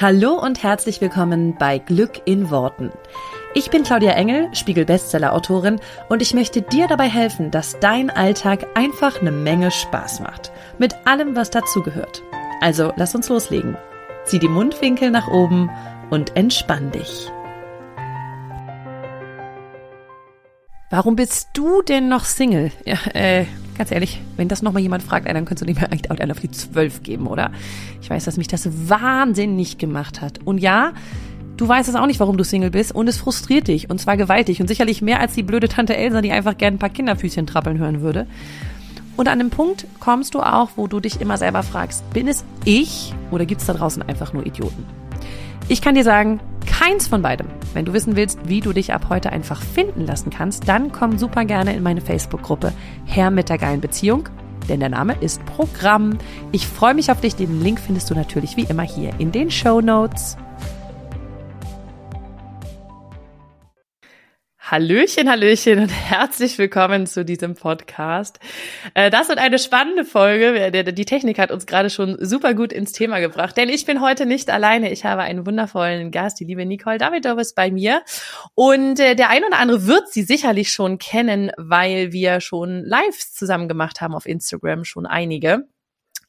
Hallo und herzlich willkommen bei Glück in Worten. Ich bin Claudia Engel, Spiegel-Bestseller-Autorin und ich möchte dir dabei helfen, dass dein Alltag einfach eine Menge Spaß macht. Mit allem, was dazugehört. Also lass uns loslegen. Zieh die Mundwinkel nach oben und entspann dich. Warum bist du denn noch Single? Ja, äh, ganz ehrlich, wenn das nochmal jemand fragt, dann könntest du mehr eigentlich auch auf die zwölf geben, oder? Ich weiß, dass mich das wahnsinnig gemacht hat. Und ja, du weißt es auch nicht, warum du Single bist und es frustriert dich und zwar gewaltig und sicherlich mehr als die blöde Tante Elsa, die einfach gern ein paar Kinderfüßchen trappeln hören würde. Und an einem Punkt kommst du auch, wo du dich immer selber fragst, bin es ich oder gibt es da draußen einfach nur Idioten? Ich kann dir sagen, keins von beidem. Wenn du wissen willst, wie du dich ab heute einfach finden lassen kannst, dann komm super gerne in meine Facebook-Gruppe Herr mit der geilen Beziehung, denn der Name ist Programm. Ich freue mich auf dich. Den Link findest du natürlich wie immer hier in den Show Notes. Hallöchen, Hallöchen und herzlich willkommen zu diesem Podcast. Äh, das wird eine spannende Folge. Die Technik hat uns gerade schon super gut ins Thema gebracht, denn ich bin heute nicht alleine. Ich habe einen wundervollen Gast, die liebe Nicole Davidovis bei mir. Und äh, der ein oder andere wird sie sicherlich schon kennen, weil wir schon Lives zusammen gemacht haben auf Instagram, schon einige.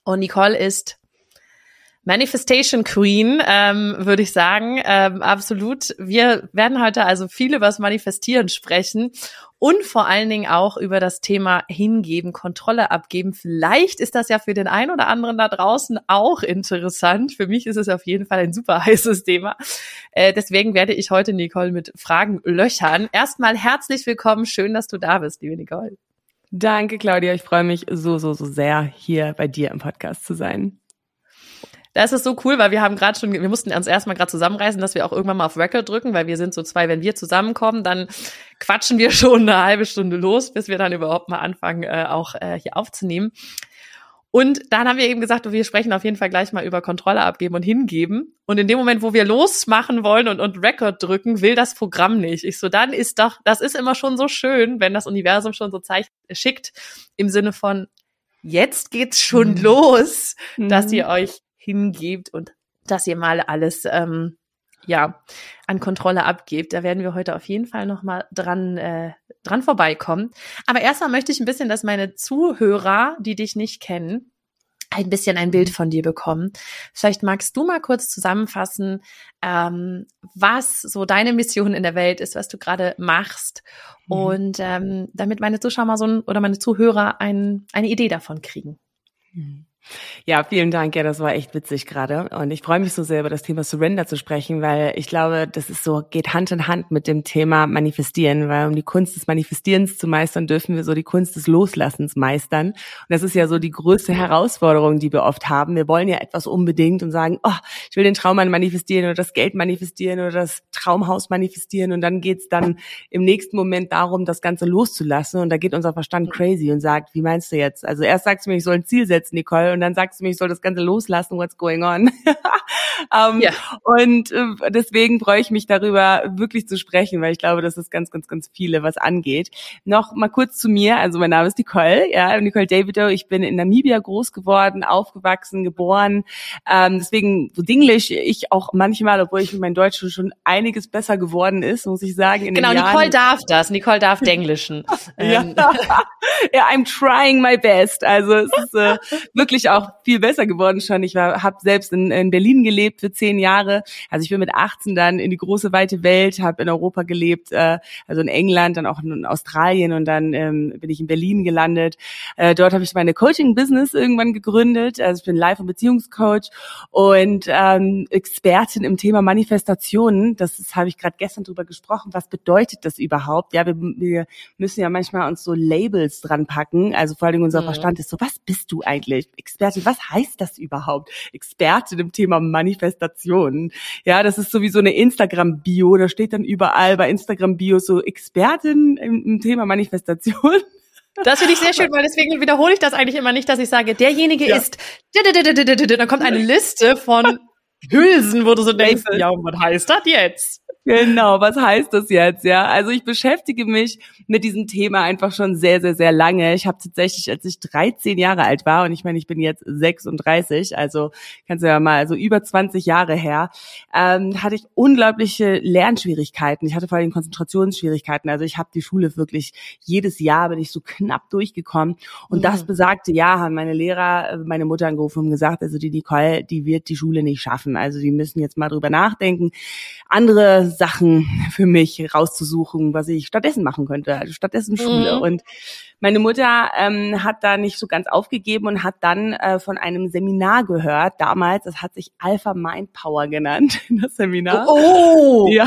Und Nicole ist Manifestation Queen, ähm, würde ich sagen. Ähm, absolut. Wir werden heute also viel über das Manifestieren sprechen und vor allen Dingen auch über das Thema Hingeben, Kontrolle abgeben. Vielleicht ist das ja für den einen oder anderen da draußen auch interessant. Für mich ist es auf jeden Fall ein super heißes Thema. Äh, deswegen werde ich heute Nicole mit Fragen löchern. Erstmal herzlich willkommen. Schön, dass du da bist, liebe Nicole. Danke, Claudia. Ich freue mich so, so, so sehr, hier bei dir im Podcast zu sein. Das ist so cool, weil wir haben gerade schon, wir mussten uns erstmal gerade zusammenreißen, dass wir auch irgendwann mal auf Record drücken, weil wir sind so zwei, wenn wir zusammenkommen, dann quatschen wir schon eine halbe Stunde los, bis wir dann überhaupt mal anfangen, äh, auch äh, hier aufzunehmen. Und dann haben wir eben gesagt, wir sprechen auf jeden Fall gleich mal über Kontrolle abgeben und hingeben. Und in dem Moment, wo wir losmachen wollen und, und Record drücken, will das Programm nicht. Ich so, dann ist doch, das ist immer schon so schön, wenn das Universum schon so zeigt, schickt, im Sinne von, jetzt geht's schon mhm. los, dass mhm. ihr euch hingebt und dass ihr mal alles ähm, ja an Kontrolle abgebt. Da werden wir heute auf jeden Fall noch mal dran äh, dran vorbeikommen. Aber erstmal möchte ich ein bisschen, dass meine Zuhörer, die dich nicht kennen, ein bisschen ein Bild von dir bekommen. Vielleicht magst du mal kurz zusammenfassen, ähm, was so deine Mission in der Welt ist, was du gerade machst. Mhm. Und ähm, damit meine Zuschauer mal so ein, oder meine Zuhörer ein, eine Idee davon kriegen. Mhm. Ja, vielen Dank. Ja, das war echt witzig gerade. Und ich freue mich so sehr, über das Thema Surrender zu sprechen, weil ich glaube, das ist so, geht Hand in Hand mit dem Thema Manifestieren, weil um die Kunst des Manifestierens zu meistern, dürfen wir so die Kunst des Loslassens meistern. Und das ist ja so die größte Herausforderung, die wir oft haben. Wir wollen ja etwas unbedingt und sagen, oh, ich will den Traummann manifestieren oder das Geld manifestieren oder das Traumhaus manifestieren. Und dann geht's dann im nächsten Moment darum, das Ganze loszulassen. Und da geht unser Verstand crazy und sagt, wie meinst du jetzt? Also erst sagst du mir, ich soll ein Ziel setzen, Nicole, und dann sagst du mir, ich soll das Ganze loslassen, what's going on? um, ähm, ja. Und äh, deswegen freue ich mich darüber wirklich zu sprechen, weil ich glaube, dass es ganz, ganz, ganz viele was angeht. Noch mal kurz zu mir, also mein Name ist Nicole, ja, Nicole Davido, ich bin in Namibia groß geworden, aufgewachsen, geboren, ähm, deswegen so dinglisch ich auch manchmal, obwohl ich mit meinem Deutsch schon einiges besser geworden ist, muss ich sagen. In genau, Nicole darf das, Nicole darf Denglischen. ja. Ähm. ja, I'm trying my best, also es ist äh, wirklich auch viel besser geworden schon. Ich habe selbst in, in Berlin gelebt für zehn Jahre. Also ich bin mit 18 dann in die große weite Welt, habe in Europa gelebt, äh, also in England, dann auch in Australien und dann ähm, bin ich in Berlin gelandet. Äh, dort habe ich meine Coaching-Business irgendwann gegründet. Also ich bin Life- und Beziehungscoach und ähm, Expertin im Thema Manifestationen. Das, das habe ich gerade gestern drüber gesprochen. Was bedeutet das überhaupt? Ja, wir, wir müssen ja manchmal uns so Labels dran packen. Also vor allem unser mhm. Verstand ist so, was bist du eigentlich? Expertin, was heißt das überhaupt? Expertin im Thema Manifestation. Ja, das ist sowieso eine Instagram-Bio. Da steht dann überall bei Instagram-Bio so Expertin im, im Thema Manifestation. Das finde ich sehr schön, weil deswegen wiederhole ich das eigentlich immer nicht, dass ich sage, derjenige ja. ist, dann kommt eine Liste von Hülsen, wo du so denkst, ja, was heißt das jetzt? Genau, was heißt das jetzt? Ja, also ich beschäftige mich mit diesem Thema einfach schon sehr, sehr, sehr lange. Ich habe tatsächlich, als ich 13 Jahre alt war, und ich meine, ich bin jetzt 36, also kannst du ja mal, so über 20 Jahre her, ähm, hatte ich unglaubliche Lernschwierigkeiten. Ich hatte vor allem Konzentrationsschwierigkeiten. Also ich habe die Schule wirklich jedes Jahr bin ich so knapp durchgekommen. Und mhm. das besagte Jahr haben meine Lehrer, äh, meine Mutter angerufen und gesagt, also die Nicole, die wird die Schule nicht schaffen. Also die müssen jetzt mal drüber nachdenken, andere Sachen für mich rauszusuchen, was ich stattdessen machen könnte. Also stattdessen Schule. Mhm. Und meine Mutter ähm, hat da nicht so ganz aufgegeben und hat dann äh, von einem Seminar gehört, damals, das hat sich Alpha Mind Power genannt, das Seminar. Oh! Ja.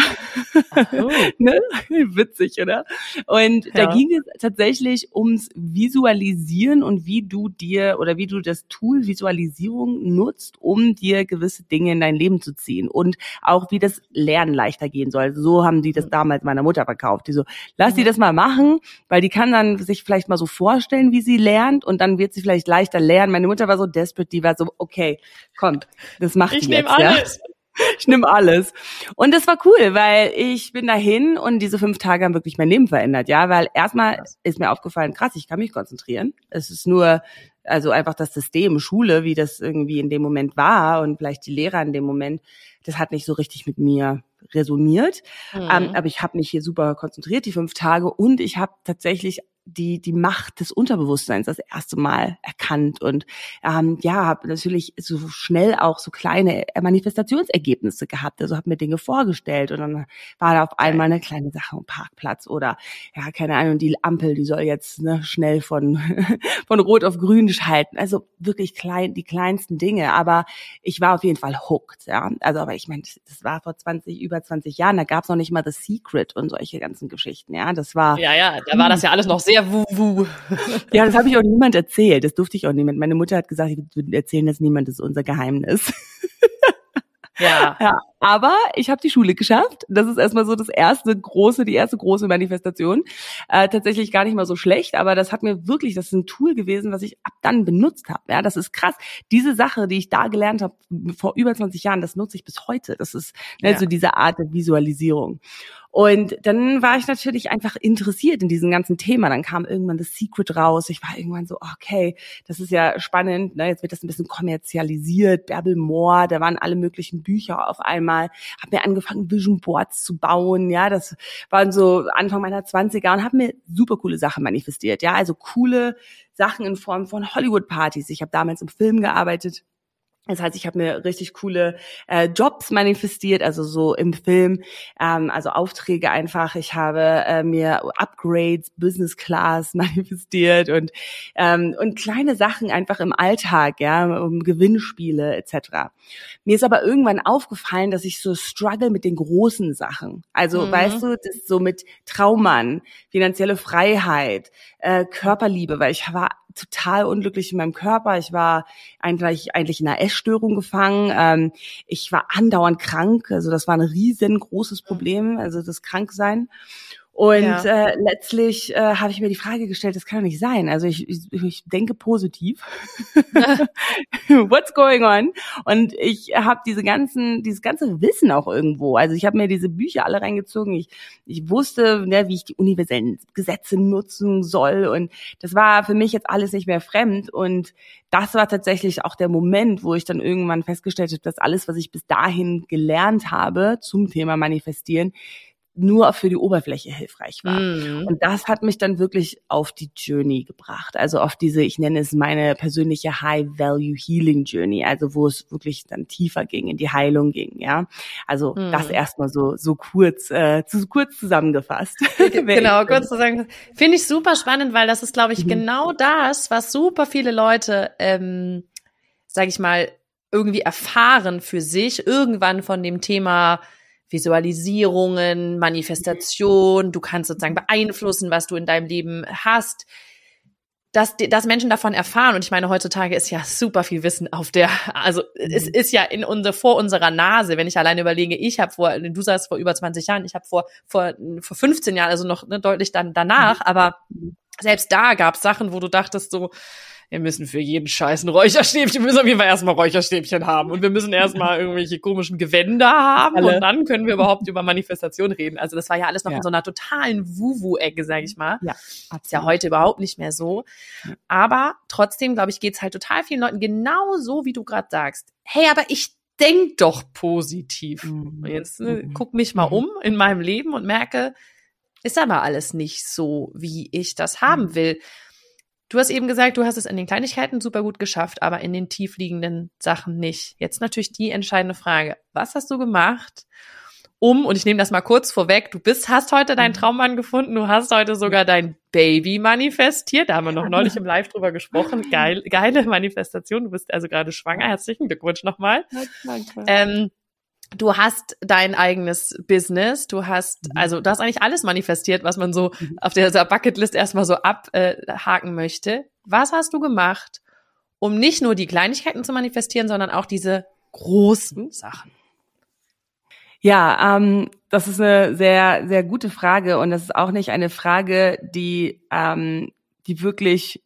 Oh. ne? Witzig, oder? Und ja. da ging es tatsächlich ums Visualisieren und wie du dir oder wie du das Tool Visualisierung nutzt, um dir gewisse Dinge in dein Leben zu ziehen und auch wie das Lernen leichter gehen soll. So haben die das damals meiner Mutter verkauft. Die so, lass die das mal machen, weil die kann dann sich vielleicht mal so vorstellen, wie sie lernt und dann wird sie vielleicht leichter lernen. Meine Mutter war so desperate, die war so, okay, kommt, das macht ich die jetzt. Alles. Ja. Ich nehme alles. Und das war cool, weil ich bin dahin und diese fünf Tage haben wirklich mein Leben verändert, ja, weil erstmal ist mir aufgefallen, krass, ich kann mich konzentrieren. Es ist nur, also einfach das System Schule, wie das irgendwie in dem Moment war und vielleicht die Lehrer in dem Moment, das hat nicht so richtig mit mir resoniert. Mhm. Ähm, aber ich habe mich hier super konzentriert, die fünf Tage, und ich habe tatsächlich die die Macht des Unterbewusstseins das erste Mal erkannt und ähm, ja habe natürlich so schnell auch so kleine Manifestationsergebnisse gehabt. Also habe mir Dinge vorgestellt und dann war da auf einmal eine kleine Sache am Parkplatz oder ja keine Ahnung die Ampel die soll jetzt ne, schnell von von rot auf grün schalten. Also wirklich klein die kleinsten Dinge. Aber ich war auf jeden Fall hooked ja. Also aber ich meine das war vor 20 über 20 Jahren. Da gab es noch nicht mal The Secret und solche ganzen Geschichten ja. Das war ja ja da war das ja alles noch sehr sehr wuh-wuh. Ja, das habe ich auch niemand erzählt. Das durfte ich auch niemand. Meine Mutter hat gesagt, ich würde erzählen das niemand, das ist unser Geheimnis. Ja. ja. Aber ich habe die Schule geschafft. Das ist erstmal so das erste große, die erste große Manifestation. Äh, tatsächlich gar nicht mal so schlecht, aber das hat mir wirklich, das ist ein Tool gewesen, was ich ab dann benutzt habe. Ja, das ist krass. Diese Sache, die ich da gelernt habe vor über 20 Jahren, das nutze ich bis heute. Das ist ne, ja. so diese Art der Visualisierung. Und dann war ich natürlich einfach interessiert in diesem ganzen Thema. Dann kam irgendwann das Secret raus. Ich war irgendwann so, okay, das ist ja spannend. Ne? Jetzt wird das ein bisschen kommerzialisiert. Bärbel Moore, da waren alle möglichen Bücher auf einmal. Hab mir angefangen, Vision Boards zu bauen. Ja, das waren so Anfang meiner Zwanziger und habe mir super coole Sachen manifestiert. Ja, also coole Sachen in Form von Hollywood-Partys. Ich habe damals im Film gearbeitet das heißt, ich habe mir richtig coole äh, Jobs manifestiert, also so im Film, ähm, also Aufträge einfach. Ich habe äh, mir Upgrades, Business Class manifestiert und ähm, und kleine Sachen einfach im Alltag, ja, um Gewinnspiele etc. Mir ist aber irgendwann aufgefallen, dass ich so struggle mit den großen Sachen. Also mhm. weißt du, das so mit Traumann, finanzielle Freiheit, äh, Körperliebe, weil ich war total unglücklich in meinem Körper. Ich war eigentlich, eigentlich in einer Essstörung gefangen. Ähm, ich war andauernd krank. Also das war ein riesengroßes Problem, also das Kranksein. Und ja. äh, letztlich äh, habe ich mir die Frage gestellt, das kann doch nicht sein. Also ich, ich, ich denke positiv. What's going on? Und ich habe diese ganzen, dieses ganze Wissen auch irgendwo. Also ich habe mir diese Bücher alle reingezogen. Ich, ich wusste, ne, wie ich die universellen Gesetze nutzen soll. Und das war für mich jetzt alles nicht mehr fremd. Und das war tatsächlich auch der Moment, wo ich dann irgendwann festgestellt habe, dass alles, was ich bis dahin gelernt habe zum Thema Manifestieren, nur für die Oberfläche hilfreich war. Mm. Und das hat mich dann wirklich auf die Journey gebracht. Also auf diese, ich nenne es meine persönliche High-Value-Healing-Journey, also wo es wirklich dann tiefer ging, in die Heilung ging, ja. Also mm. das erstmal so, so kurz, äh, zu, kurz zusammengefasst. genau, kurz zusammengefasst. Finde ich super spannend, weil das ist, glaube ich, mhm. genau das, was super viele Leute, ähm, sag ich mal, irgendwie erfahren für sich, irgendwann von dem Thema Visualisierungen, Manifestation, du kannst sozusagen beeinflussen, was du in deinem Leben hast. Dass, dass Menschen davon erfahren, und ich meine, heutzutage ist ja super viel Wissen auf der, also es mhm. ist ja in unser, vor unserer Nase, wenn ich alleine überlege, ich habe vor, du sagst vor über 20 Jahren, ich habe vor, vor, vor 15 Jahren, also noch ne, deutlich dann danach, mhm. aber selbst da gab es Sachen, wo du dachtest so, wir müssen für jeden Scheiß ein Räucherstäbchen, wir müssen auf jeden Fall erstmal Räucherstäbchen haben und wir müssen erstmal irgendwelche komischen Gewänder haben Alle. und dann können wir überhaupt über Manifestation reden. Also das war ja alles noch ja. in so einer totalen Wuwu-Ecke, sag ich mal. Ja, absolut. ist ja heute überhaupt nicht mehr so. Aber trotzdem, glaube ich, geht's halt total vielen Leuten genau so, wie du gerade sagst. Hey, aber ich denk doch positiv. Mhm. Jetzt ne, guck mich mal mhm. um in meinem Leben und merke, ist aber alles nicht so, wie ich das haben mhm. will. Du hast eben gesagt, du hast es in den Kleinigkeiten super gut geschafft, aber in den tiefliegenden Sachen nicht. Jetzt natürlich die entscheidende Frage. Was hast du gemacht, um, und ich nehme das mal kurz vorweg, du bist, hast heute deinen mhm. Traummann gefunden, du hast heute sogar dein Baby manifestiert. Da haben wir noch neulich im Live drüber gesprochen. Geil, geile Manifestation. Du bist also gerade schwanger. Herzlichen Glückwunsch nochmal. Ähm, du hast dein eigenes Business, du hast, mhm. also du hast eigentlich alles manifestiert, was man so mhm. auf der Bucketlist erstmal so abhaken möchte. Was hast du gemacht, um nicht nur die Kleinigkeiten zu manifestieren, sondern auch diese großen Sachen? Ja, ähm, das ist eine sehr, sehr gute Frage und das ist auch nicht eine Frage, die, ähm, die wirklich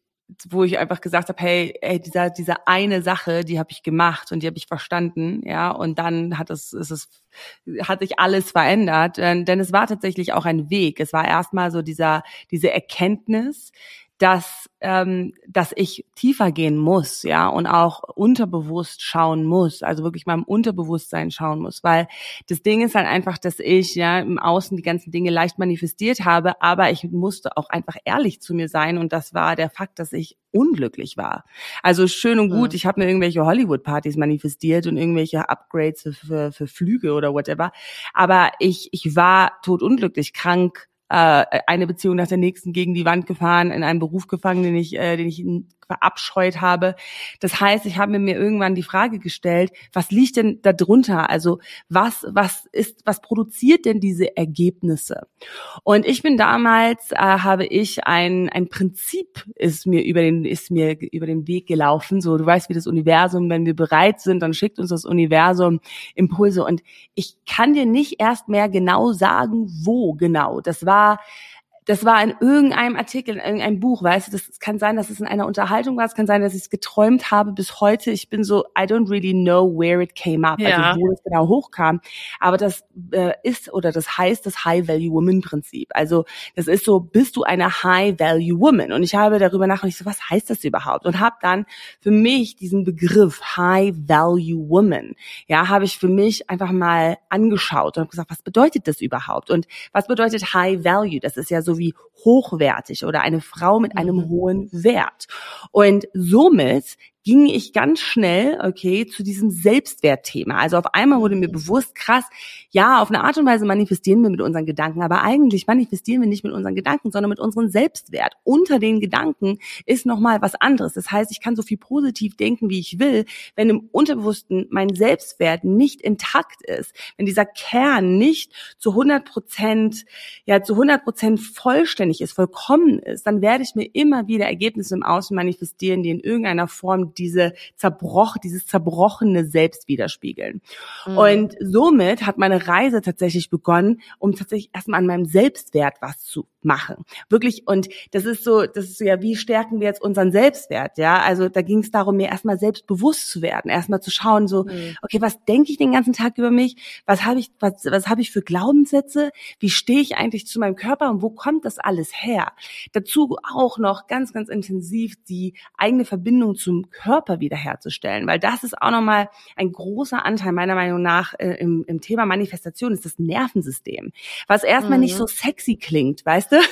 wo ich einfach gesagt habe, hey, ey, dieser, diese eine Sache, die habe ich gemacht und die habe ich verstanden, ja, und dann hat es, ist es, hat sich alles verändert, denn, denn es war tatsächlich auch ein Weg. Es war erstmal so dieser, diese Erkenntnis, dass ähm, dass ich tiefer gehen muss, ja, und auch unterbewusst schauen muss, also wirklich meinem Unterbewusstsein schauen muss, weil das Ding ist halt einfach, dass ich ja im Außen die ganzen Dinge leicht manifestiert habe, aber ich musste auch einfach ehrlich zu mir sein und das war der Fakt, dass ich unglücklich war. Also schön und gut, ja. ich habe mir irgendwelche Hollywood-Partys manifestiert und irgendwelche Upgrades für, für, für Flüge oder whatever, aber ich ich war totunglücklich, krank, äh, eine Beziehung nach der nächsten gegen die Wand gefahren, in einem Beruf gefangen, den ich, äh, den ich verabscheut habe. Das heißt, ich habe mir irgendwann die Frage gestellt, was liegt denn da drunter? Also was, was ist, was produziert denn diese Ergebnisse? Und ich bin damals, äh, habe ich ein, ein Prinzip ist mir über den, ist mir über den Weg gelaufen. So, du weißt, wie das Universum, wenn wir bereit sind, dann schickt uns das Universum Impulse. Und ich kann dir nicht erst mehr genau sagen, wo genau. Das war das war in irgendeinem Artikel, in irgendeinem Buch, weißt du, das kann sein, dass es in einer Unterhaltung war, es kann sein, dass ich es geträumt habe bis heute. Ich bin so, I don't really know where it came up, also ja. also wo es genau hochkam. Aber das äh, ist oder das heißt das High Value Woman Prinzip. Also das ist so, bist du eine High Value Woman? Und ich habe darüber nachgedacht, so, was heißt das überhaupt? Und habe dann für mich diesen Begriff High Value Woman, ja, habe ich für mich einfach mal angeschaut und habe gesagt, was bedeutet das überhaupt? Und was bedeutet High Value? Das ist ja so wie hochwertig oder eine Frau mit einem mhm. hohen Wert. Und somit ging ich ganz schnell, okay, zu diesem Selbstwertthema. Also auf einmal wurde mir bewusst, krass, ja, auf eine Art und Weise manifestieren wir mit unseren Gedanken, aber eigentlich manifestieren wir nicht mit unseren Gedanken, sondern mit unserem Selbstwert. Unter den Gedanken ist nochmal was anderes. Das heißt, ich kann so viel positiv denken, wie ich will, wenn im Unterbewussten mein Selbstwert nicht intakt ist, wenn dieser Kern nicht zu 100 Prozent, ja, zu 100 Prozent vollständig ist, vollkommen ist, dann werde ich mir immer wieder Ergebnisse im Außen manifestieren, die in irgendeiner Form diese zerbroch, dieses zerbrochene Selbst widerspiegeln. Mhm. Und somit hat meine Reise tatsächlich begonnen, um tatsächlich erstmal an meinem Selbstwert was zu machen. Wirklich, und das ist so, das ist so ja, wie stärken wir jetzt unseren Selbstwert? Ja, also da ging es darum, mir erstmal selbstbewusst zu werden, erstmal zu schauen, so, mhm. okay, was denke ich den ganzen Tag über mich? Was habe ich, was, was habe ich für Glaubenssätze? Wie stehe ich eigentlich zu meinem Körper und wo kommt das alles her? Dazu auch noch ganz, ganz intensiv die eigene Verbindung zum Körper wiederherzustellen, weil das ist auch nochmal ein großer Anteil meiner Meinung nach äh, im, im Thema Manifestation, ist das Nervensystem, was erstmal mhm. nicht so sexy klingt, weißt du?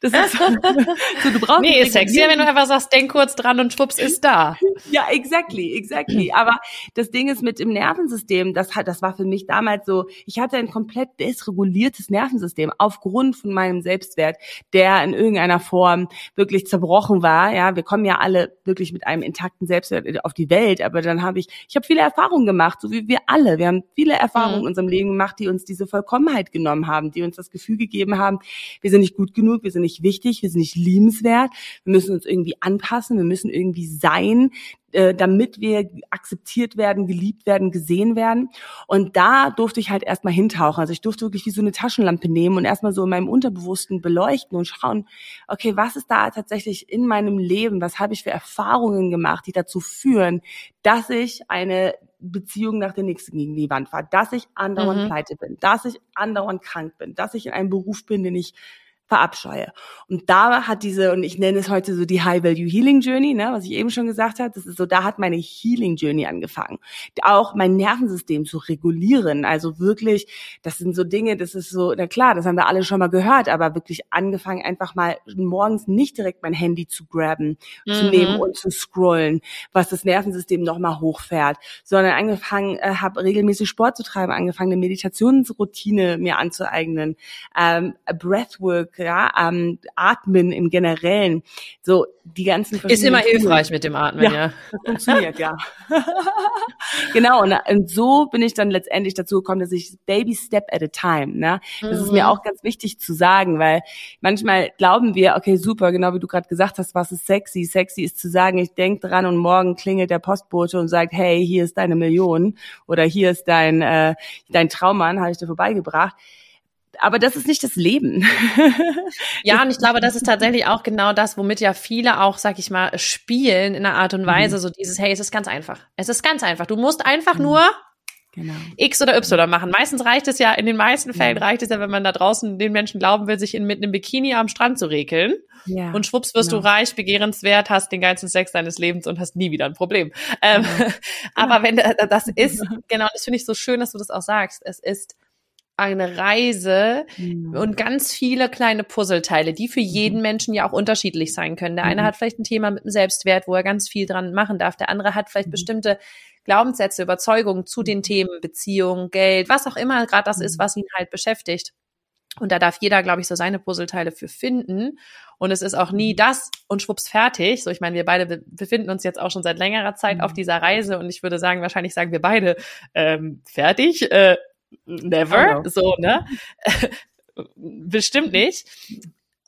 Das ist so, du brauchst nee, ist sexy, wenn du einfach sagst, denk kurz dran und schwupps ist da. Ja, exactly, exactly. Aber das Ding ist mit dem Nervensystem, das hat, das war für mich damals so, ich hatte ein komplett desreguliertes Nervensystem aufgrund von meinem Selbstwert, der in irgendeiner Form wirklich zerbrochen war. Ja, wir kommen ja alle wirklich mit einem intakten Selbstwert auf die Welt, aber dann habe ich, ich habe viele Erfahrungen gemacht, so wie wir alle. Wir haben viele Erfahrungen mhm. in unserem Leben gemacht, die uns diese Vollkommenheit genommen haben, die uns das Gefühl gegeben haben, wir sind nicht gut genug, wir sind nicht wichtig, wir sind nicht liebenswert, wir müssen uns irgendwie anpassen, wir müssen irgendwie sein, äh, damit wir akzeptiert werden, geliebt werden, gesehen werden. Und da durfte ich halt erstmal hintauchen. Also ich durfte wirklich wie so eine Taschenlampe nehmen und erstmal so in meinem Unterbewussten beleuchten und schauen, okay, was ist da tatsächlich in meinem Leben? Was habe ich für Erfahrungen gemacht, die dazu führen, dass ich eine Beziehung nach der nächsten gegen die Wand fahre, dass ich andauernd mhm. pleite bin, dass ich andauernd krank bin, dass ich in einem Beruf bin, den ich verabscheue. Und da hat diese, und ich nenne es heute so die High-Value Healing Journey, ne, was ich eben schon gesagt habe, das ist so, da hat meine Healing Journey angefangen. Auch mein Nervensystem zu regulieren, also wirklich, das sind so Dinge, das ist so, na klar, das haben wir alle schon mal gehört, aber wirklich angefangen, einfach mal morgens nicht direkt mein Handy zu grabben, mhm. zu nehmen und zu scrollen, was das Nervensystem nochmal hochfährt, sondern angefangen, äh, habe regelmäßig Sport zu treiben, angefangen, eine Meditationsroutine mir anzueignen, ähm, Breathwork, ja, ähm, Atmen im Generellen, so die ganzen Ist immer hilfreich mit dem Atmen, ja. ja. Das funktioniert, ja. genau, und, und, so bin ich dann letztendlich dazu gekommen, dass ich Baby Step at a Time, ne? Das mhm. ist mir mhm. auch ganz wichtig zu sagen, weil manchmal glauben wir, okay, super, genau wie du gerade gesagt hast, was ist sexy? Sexy ist zu sagen, ich denk dran und morgen klingelt der Postbote und sagt, hey, hier ist deine Million oder hier ist dein, äh, dein Traummann, habe ich dir vorbeigebracht aber das ist nicht das Leben. ja, und ich glaube, das ist tatsächlich auch genau das, womit ja viele auch, sag ich mal, spielen in einer Art und mhm. Weise, mhm. so dieses, hey, es ist ganz einfach. Es ist ganz einfach. Du musst einfach mhm. nur Genau. X oder Y machen. Meistens reicht es ja, in den meisten Fällen ja. reicht es ja, wenn man da draußen den Menschen glauben will, sich in, mit einem Bikini am Strand zu rekeln. Ja, und schwupps wirst genau. du reich, begehrenswert, hast den geilsten Sex deines Lebens und hast nie wieder ein Problem. Ähm, genau. aber wenn das ist, genau, das finde ich so schön, dass du das auch sagst. Es ist eine Reise mhm. und ganz viele kleine Puzzleteile, die für jeden mhm. Menschen ja auch unterschiedlich sein können. Der eine mhm. hat vielleicht ein Thema mit dem Selbstwert, wo er ganz viel dran machen darf. Der andere hat vielleicht mhm. bestimmte Glaubenssätze, Überzeugungen zu den Themen Beziehung, Geld, was auch immer gerade das ist, mhm. was ihn halt beschäftigt. Und da darf jeder, glaube ich, so seine Puzzleteile für finden. Und es ist auch nie mhm. das und schwupps fertig. So, ich meine, wir beide befinden uns jetzt auch schon seit längerer Zeit auf dieser Reise und ich würde sagen, wahrscheinlich sagen wir beide ähm, fertig. Äh, never, so, ne? Bestimmt nicht.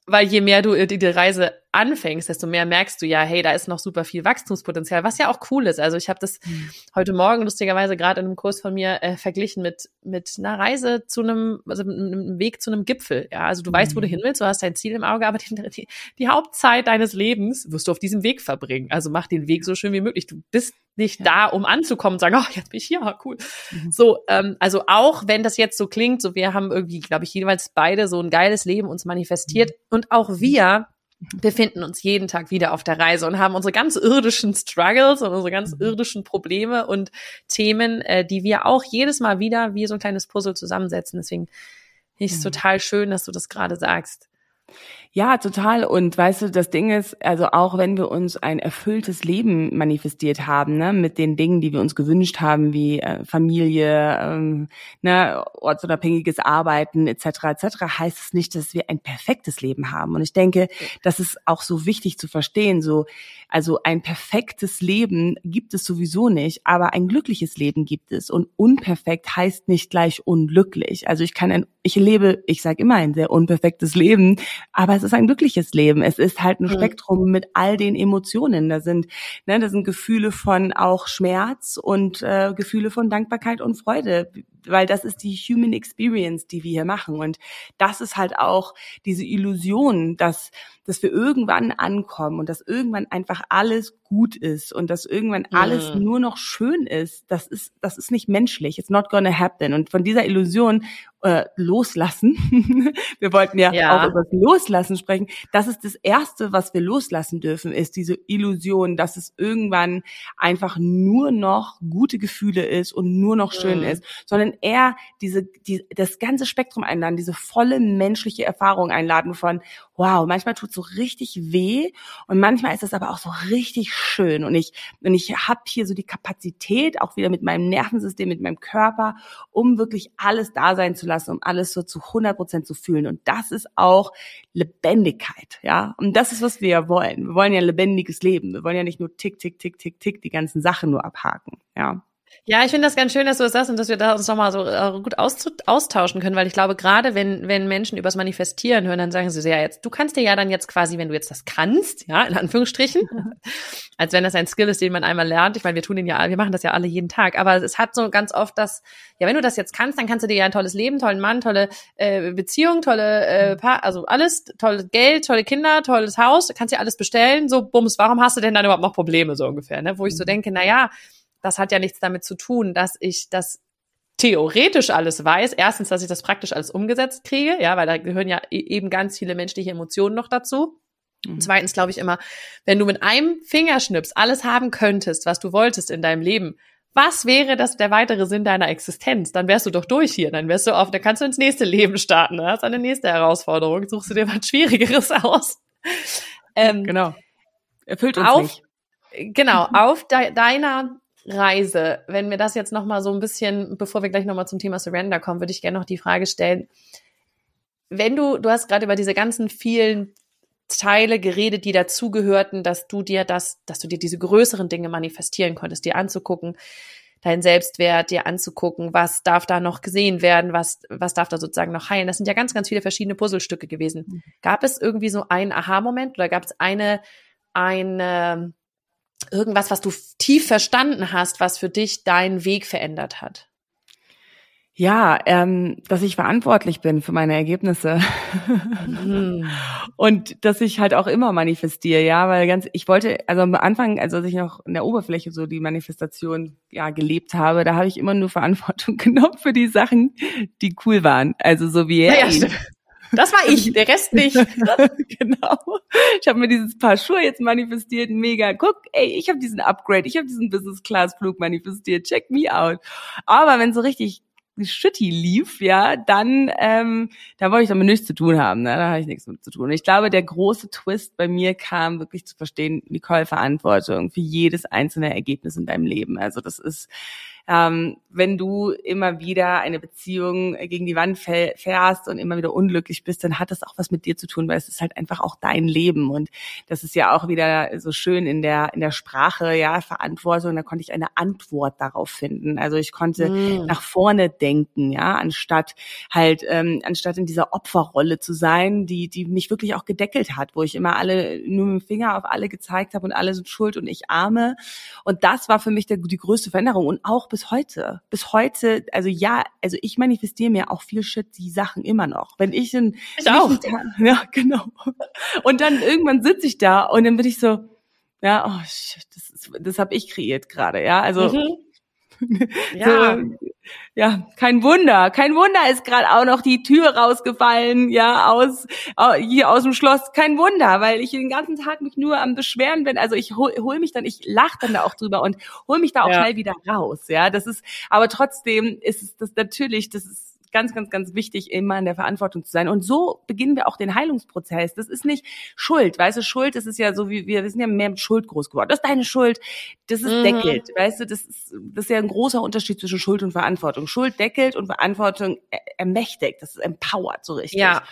Weil je mehr du die, die Reise anfängst, desto mehr merkst du ja, hey, da ist noch super viel Wachstumspotenzial, was ja auch cool ist. Also ich habe das mhm. heute Morgen lustigerweise gerade in einem Kurs von mir äh, verglichen mit mit einer Reise zu einem, also einem Weg zu einem Gipfel. Ja, also du mhm. weißt, wo du mhm. hin willst, du hast dein Ziel im Auge, aber die, die, die Hauptzeit deines Lebens wirst du auf diesem Weg verbringen. Also mach den Weg so schön wie möglich. Du bist nicht ja. da, um anzukommen und sagen, oh, jetzt bin ich hier, cool. Mhm. So, ähm, also auch wenn das jetzt so klingt, so wir haben irgendwie, glaube ich, jeweils beide so ein geiles Leben uns manifestiert mhm. und auch wir befinden uns jeden Tag wieder auf der Reise und haben unsere ganz irdischen Struggles und unsere ganz mhm. irdischen Probleme und Themen, äh, die wir auch jedes Mal wieder wie so ein kleines Puzzle zusammensetzen. Deswegen finde ich es total schön, dass du das gerade sagst. Ja, total. Und weißt du, das Ding ist, also auch wenn wir uns ein erfülltes Leben manifestiert haben, ne, mit den Dingen, die wir uns gewünscht haben, wie äh, Familie, ähm, ne, ortsunabhängiges Arbeiten etc. etc., heißt es nicht, dass wir ein perfektes Leben haben. Und ich denke, das ist auch so wichtig zu verstehen. So, also ein perfektes Leben gibt es sowieso nicht, aber ein glückliches Leben gibt es. Und unperfekt heißt nicht gleich unglücklich. Also ich kann ein, ich lebe, ich sage immer ein sehr unperfektes Leben, aber es ist ein glückliches Leben. Es ist halt ein mhm. Spektrum mit all den Emotionen. Da sind, ne, da sind Gefühle von auch Schmerz und äh, Gefühle von Dankbarkeit und Freude, weil das ist die Human Experience, die wir hier machen. Und das ist halt auch diese Illusion, dass dass wir irgendwann ankommen und dass irgendwann einfach alles gut ist und dass irgendwann alles mhm. nur noch schön ist, das ist, das ist nicht menschlich. It's not gonna happen. Und von dieser Illusion äh, loslassen. wir wollten ja, ja, auch über das Loslassen sprechen. Das ist das Erste, was wir loslassen dürfen, ist diese Illusion, dass es irgendwann einfach nur noch gute Gefühle ist und nur noch schön mhm. ist, sondern eher diese, die, das ganze Spektrum einladen, diese volle menschliche Erfahrung einladen von, wow, manchmal tut so richtig weh und manchmal ist es aber auch so richtig schön und ich und ich habe hier so die Kapazität auch wieder mit meinem Nervensystem, mit meinem Körper, um wirklich alles da sein zu lassen, um alles so zu 100 Prozent zu fühlen und das ist auch Lebendigkeit, ja und das ist was wir wollen. Wir wollen ja lebendiges Leben. Wir wollen ja nicht nur tick tick tick tick tick die ganzen Sachen nur abhaken, ja. Ja, ich finde das ganz schön, dass du das sagst und dass wir da uns nochmal so äh, gut austauschen können, weil ich glaube, gerade wenn, wenn Menschen übers Manifestieren hören, dann sagen sie so, ja, jetzt, du kannst dir ja dann jetzt quasi, wenn du jetzt das kannst, ja, in Anführungsstrichen, als wenn das ein Skill ist, den man einmal lernt. Ich meine, wir tun den ja, wir machen das ja alle jeden Tag, aber es hat so ganz oft das, ja, wenn du das jetzt kannst, dann kannst du dir ja ein tolles Leben, tollen Mann, tolle äh, Beziehung, tolle, äh, Paar, also alles, tolles Geld, tolle Kinder, tolles Haus, kannst dir alles bestellen, so, bums, warum hast du denn dann überhaupt noch Probleme, so ungefähr, ne? Wo ich so mhm. denke, na ja, das hat ja nichts damit zu tun, dass ich das theoretisch alles weiß. Erstens, dass ich das praktisch alles umgesetzt kriege, ja, weil da gehören ja e-, eben ganz viele menschliche Emotionen noch dazu. Mhm. Zweitens glaube ich immer, wenn du mit einem Fingerschnips alles haben könntest, was du wolltest in deinem Leben, was wäre das der weitere Sinn deiner Existenz? Dann wärst du doch durch hier, dann wärst du auf, dann kannst du ins nächste Leben starten, ne? hast eine nächste Herausforderung, suchst du dir was Schwierigeres aus. Ähm, genau. Erfüllt uns auf, nicht. Genau, auf de deiner Reise, wenn wir das jetzt nochmal so ein bisschen, bevor wir gleich nochmal zum Thema Surrender kommen, würde ich gerne noch die Frage stellen, wenn du, du hast gerade über diese ganzen vielen Teile geredet, die dazugehörten, dass du dir das, dass du dir diese größeren Dinge manifestieren konntest, dir anzugucken, deinen Selbstwert dir anzugucken, was darf da noch gesehen werden, was, was darf da sozusagen noch heilen. Das sind ja ganz, ganz viele verschiedene Puzzlestücke gewesen. Mhm. Gab es irgendwie so einen Aha-Moment oder gab es eine, eine irgendwas, was du tief verstanden hast, was für dich deinen Weg verändert hat? Ja, ähm, dass ich verantwortlich bin für meine Ergebnisse mhm. und dass ich halt auch immer manifestiere, ja, weil ganz, ich wollte, also am Anfang, also als ich noch in der Oberfläche so die Manifestation ja gelebt habe, da habe ich immer nur Verantwortung genommen für die Sachen, die cool waren, also so wie er. Ja, das war ich, der Rest nicht. genau. Ich habe mir dieses Paar Schuhe jetzt manifestiert, mega. Guck, ey, ich habe diesen Upgrade, ich habe diesen Business Class Flug manifestiert. Check me out. Aber wenn so richtig shitty lief, ja, dann, ähm, da wollte ich damit nichts zu tun haben, ne? da habe ich nichts mit zu tun. Ich glaube, der große Twist bei mir kam wirklich zu verstehen, Nicole Verantwortung für jedes einzelne Ergebnis in deinem Leben. Also das ist ähm, wenn du immer wieder eine Beziehung gegen die Wand fährst und immer wieder unglücklich bist, dann hat das auch was mit dir zu tun, weil es ist halt einfach auch dein Leben und das ist ja auch wieder so schön in der in der Sprache, ja, Verantwortung, da konnte ich eine Antwort darauf finden. Also ich konnte mm. nach vorne denken, ja, anstatt halt ähm, anstatt in dieser Opferrolle zu sein, die die mich wirklich auch gedeckelt hat, wo ich immer alle nur mit dem Finger auf alle gezeigt habe und alle sind schuld und ich arme und das war für mich der, die größte Veränderung und auch bis heute. Bis heute, also ja, also ich manifestiere mir auch viel Shit, die Sachen immer noch. Wenn ich in ich auch. ja, genau. Und dann irgendwann sitze ich da und dann bin ich so, ja, oh shit, das, ist, das habe ich kreiert gerade, ja. Also mhm. Ja. So, ja, kein Wunder. Kein Wunder ist gerade auch noch die Tür rausgefallen, ja, aus hier aus dem Schloss. Kein Wunder, weil ich den ganzen Tag mich nur am Beschweren bin. Also ich hol, hol mich dann, ich lach dann da auch drüber und hol mich da auch ja. schnell wieder raus. Ja, das ist, aber trotzdem ist es das natürlich, das ist ganz, ganz, ganz wichtig, immer in der Verantwortung zu sein. Und so beginnen wir auch den Heilungsprozess. Das ist nicht Schuld, weißt du, Schuld, das ist ja so wie wir, wir sind ja mehr mit Schuld groß geworden. Das ist deine Schuld, das ist mhm. deckelt, weißt du, das ist, das ist ja ein großer Unterschied zwischen Schuld und Verantwortung. Schuld deckelt und Verantwortung ermächtigt, das ist empowert so richtig. Ja.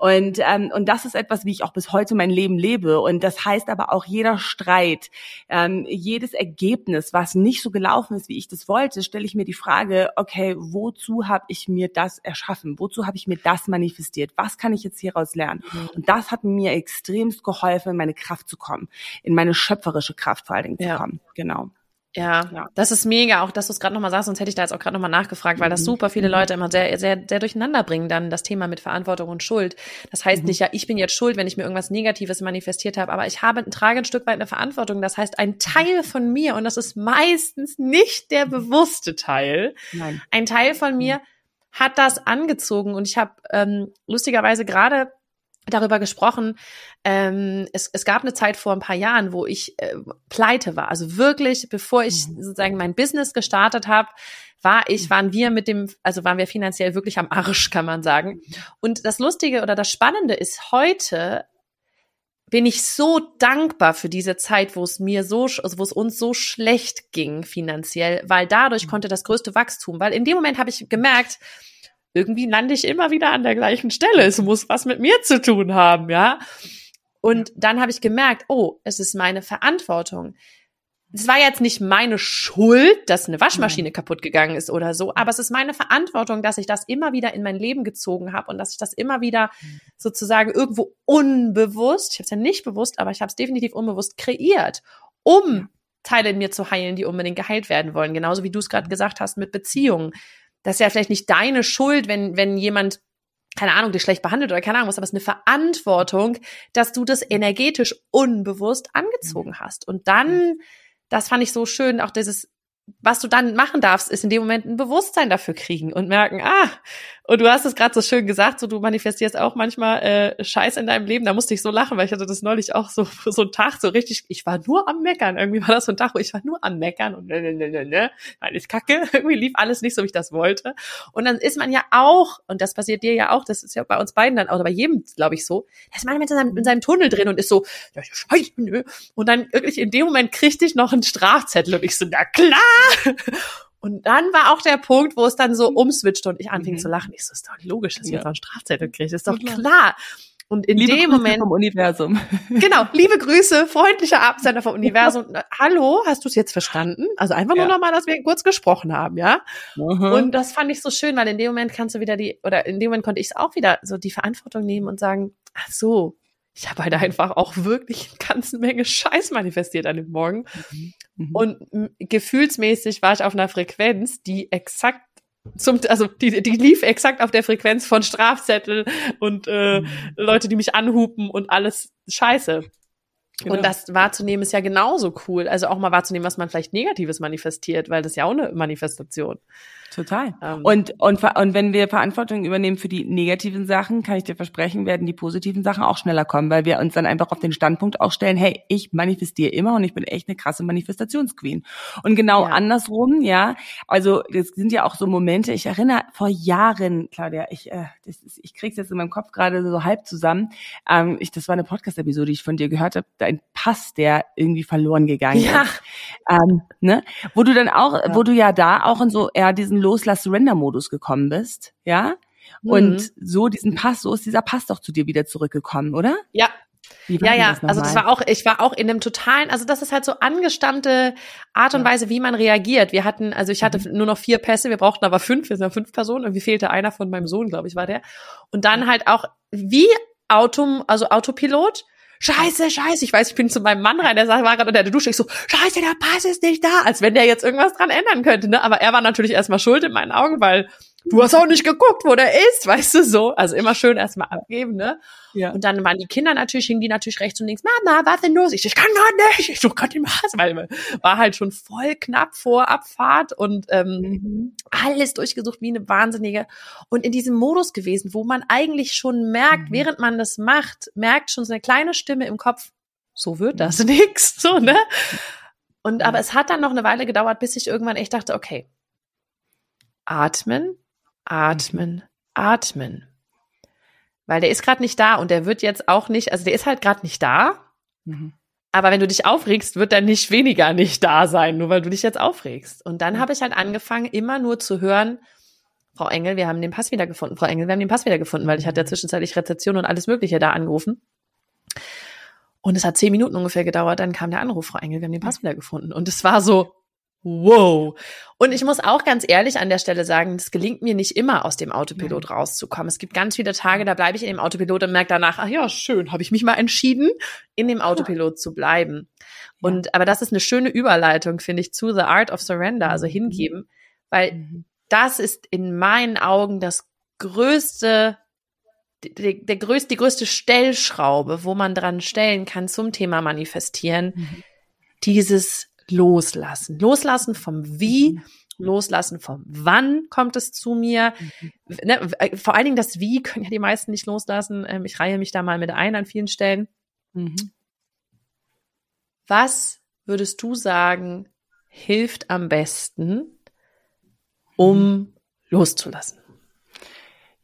Und, ähm, und das ist etwas, wie ich auch bis heute mein Leben lebe. Und das heißt aber auch jeder Streit, ähm, jedes Ergebnis, was nicht so gelaufen ist, wie ich das wollte, stelle ich mir die Frage, okay, wozu habe ich mir das erschaffen? Wozu habe ich mir das manifestiert? Was kann ich jetzt hieraus lernen? Mhm. Und das hat mir extremst geholfen, in meine Kraft zu kommen, in meine schöpferische Kraft vor allen Dingen ja. zu kommen. Genau. Ja, ja, das ist mega, auch dass du es gerade nochmal sagst, sonst hätte ich da jetzt auch gerade nochmal nachgefragt, weil das mhm. super viele mhm. Leute immer sehr, sehr, sehr durcheinander bringen, dann das Thema mit Verantwortung und Schuld. Das heißt mhm. nicht, ja, ich bin jetzt schuld, wenn ich mir irgendwas Negatives manifestiert habe, aber ich habe, trage ein Stück weit eine Verantwortung. Das heißt, ein Teil von mir, und das ist meistens nicht der bewusste Teil, Nein. ein Teil von mir mhm. hat das angezogen und ich habe ähm, lustigerweise gerade darüber gesprochen. Ähm, es, es gab eine Zeit vor ein paar Jahren, wo ich äh, pleite war. Also wirklich, bevor ich mhm. sozusagen mein Business gestartet habe, war ich, mhm. waren wir mit dem, also waren wir finanziell wirklich am Arsch, kann man sagen. Mhm. Und das Lustige oder das Spannende ist heute, bin ich so dankbar für diese Zeit, wo es mir so, also wo es uns so schlecht ging finanziell, weil dadurch konnte das größte Wachstum, weil in dem Moment habe ich gemerkt, irgendwie lande ich immer wieder an der gleichen Stelle. Es muss was mit mir zu tun haben, ja. Und dann habe ich gemerkt, oh, es ist meine Verantwortung. es war jetzt nicht meine Schuld, dass eine Waschmaschine kaputt gegangen ist oder so, aber es ist meine Verantwortung, dass ich das immer wieder in mein Leben gezogen habe und dass ich das immer wieder sozusagen irgendwo unbewusst, ich habe es ja nicht bewusst, aber ich habe es definitiv unbewusst kreiert, um Teile in mir zu heilen, die unbedingt geheilt werden wollen. Genauso wie du es gerade gesagt hast mit Beziehungen. Das ist ja vielleicht nicht deine Schuld, wenn, wenn jemand keine Ahnung, dich schlecht behandelt oder keine Ahnung was, aber es ist eine Verantwortung, dass du das energetisch unbewusst angezogen hast. Und dann das fand ich so schön, auch dieses was du dann machen darfst, ist in dem Moment ein Bewusstsein dafür kriegen und merken, ah, und du hast es gerade so schön gesagt, so du manifestierst auch manchmal äh, Scheiß in deinem Leben. Da musste ich so lachen, weil ich hatte das neulich auch so so einen Tag so richtig. Ich war nur am meckern. Irgendwie war das so ein Tag, wo ich war nur am meckern und ne ne ne ne ne. Alles Kacke. Irgendwie lief alles nicht so, wie ich das wollte. Und dann ist man ja auch, und das passiert dir ja auch, das ist ja bei uns beiden dann auch, bei jedem, glaube ich, so, da ist man mit in seinem, in seinem Tunnel drin und ist so, ja, Scheiße, nö. Und dann wirklich in dem Moment kriegte ich noch einen Strafzettel und ich so, na klar. Und dann war auch der Punkt, wo es dann so umswitchte und ich anfing mhm. zu lachen. Ich so, ist doch logisch, dass ich ja. jetzt einen Strafzettel kriege. Ist doch klar. Und in liebe dem Grüße Moment vom Universum. Genau, liebe Grüße, freundlicher Absender vom Universum. Hallo, hast du es jetzt verstanden? Also einfach nur ja. nochmal, dass wir kurz gesprochen haben, ja? Mhm. Und das fand ich so schön, weil in dem Moment kannst du wieder die, oder in dem Moment konnte ich es auch wieder so die Verantwortung nehmen und sagen, ach so, ich habe halt einfach auch wirklich eine ganze Menge Scheiß manifestiert an dem Morgen. Mhm. Mhm. Und gefühlsmäßig war ich auf einer Frequenz, die exakt zum, also die, die lief exakt auf der Frequenz von Strafzettel und äh, mhm. Leute, die mich anhupen und alles Scheiße. Genau. Und das wahrzunehmen ist ja genauso cool. Also auch mal wahrzunehmen, was man vielleicht Negatives manifestiert, weil das ist ja auch eine Manifestation. Total. Ähm, und, und, und wenn wir Verantwortung übernehmen für die negativen Sachen, kann ich dir versprechen, werden die positiven Sachen auch schneller kommen, weil wir uns dann einfach auf den Standpunkt auch stellen, hey, ich manifestiere immer und ich bin echt eine krasse Manifestationsqueen. Und genau ja. andersrum, ja, also das sind ja auch so Momente, ich erinnere vor Jahren, Claudia, ich, äh, das ist, ich krieg's jetzt in meinem Kopf gerade so halb zusammen, ähm, ich, das war eine Podcast-Episode, die ich von dir gehört habe, ein Pass, der irgendwie verloren gegangen ja. ist. Ähm, ne? Wo du dann auch, ja. wo du ja da auch in so eher diesen Loslass-Surrender-Modus gekommen bist, ja? Mhm. Und so diesen Pass, so ist dieser Pass doch zu dir wieder zurückgekommen, oder? Ja, ja, ja, das also das war auch, ich war auch in einem totalen, also das ist halt so angestammte Art und. Weise, wie man reagiert. Wir hatten, also ich hatte mhm. nur noch vier Pässe, wir brauchten aber fünf, wir sind ja fünf Personen, irgendwie fehlte einer von meinem Sohn, glaube ich, war der. Und dann halt auch wie Auto, also Autopilot, Scheiße, Scheiße. Ich weiß, ich bin zu meinem Mann rein, der war gerade unter der Dusche. Ich so, Scheiße, der Pass ist nicht da. Als wenn der jetzt irgendwas dran ändern könnte, ne? Aber er war natürlich erstmal schuld in meinen Augen, weil du hast auch nicht geguckt, wo der ist, weißt du so. Also immer schön erstmal abgeben, ne? Ja. Und dann waren die Kinder natürlich, hingen die natürlich rechts und links, Mama, was denn los? Ich, ich kann gar nicht, ich suche gerade den Maß, weil war halt schon voll knapp vor Abfahrt und ähm, mhm. alles durchgesucht wie eine Wahnsinnige. Und in diesem Modus gewesen, wo man eigentlich schon merkt, mhm. während man das macht, merkt schon so eine kleine Stimme im Kopf, so wird das nix, so, ne? Und aber es hat dann noch eine Weile gedauert, bis ich irgendwann echt dachte, okay, atmen, atmen, atmen. Weil der ist gerade nicht da und der wird jetzt auch nicht, also der ist halt gerade nicht da. Mhm. Aber wenn du dich aufregst, wird er nicht weniger nicht da sein, nur weil du dich jetzt aufregst. Und dann mhm. habe ich halt angefangen, immer nur zu hören, Frau Engel, wir haben den Pass wieder gefunden. Frau Engel, wir haben den Pass wieder gefunden, weil ich hatte ja zwischenzeitlich Rezeption und alles Mögliche da angerufen. Und es hat zehn Minuten ungefähr gedauert, dann kam der Anruf, Frau Engel, wir haben den Pass wieder gefunden. Und es war so, Wow. Und ich muss auch ganz ehrlich an der Stelle sagen, es gelingt mir nicht immer, aus dem Autopilot ja. rauszukommen. Es gibt ganz viele Tage, da bleibe ich in dem Autopilot und merke danach, ach ja, schön, habe ich mich mal entschieden, in dem Autopilot ja. zu bleiben. Und aber das ist eine schöne Überleitung, finde ich, zu The Art of Surrender, also mhm. hingeben, weil mhm. das ist in meinen Augen das größte der, der größte, die größte Stellschraube, wo man dran stellen kann zum Thema Manifestieren, mhm. dieses loslassen. Loslassen vom Wie, mhm. loslassen vom Wann kommt es zu mir. Mhm. Ne, äh, vor allen Dingen das Wie können ja die meisten nicht loslassen. Ähm, ich reihe mich da mal mit ein an vielen Stellen. Mhm. Was würdest du sagen, hilft am besten, um mhm. loszulassen?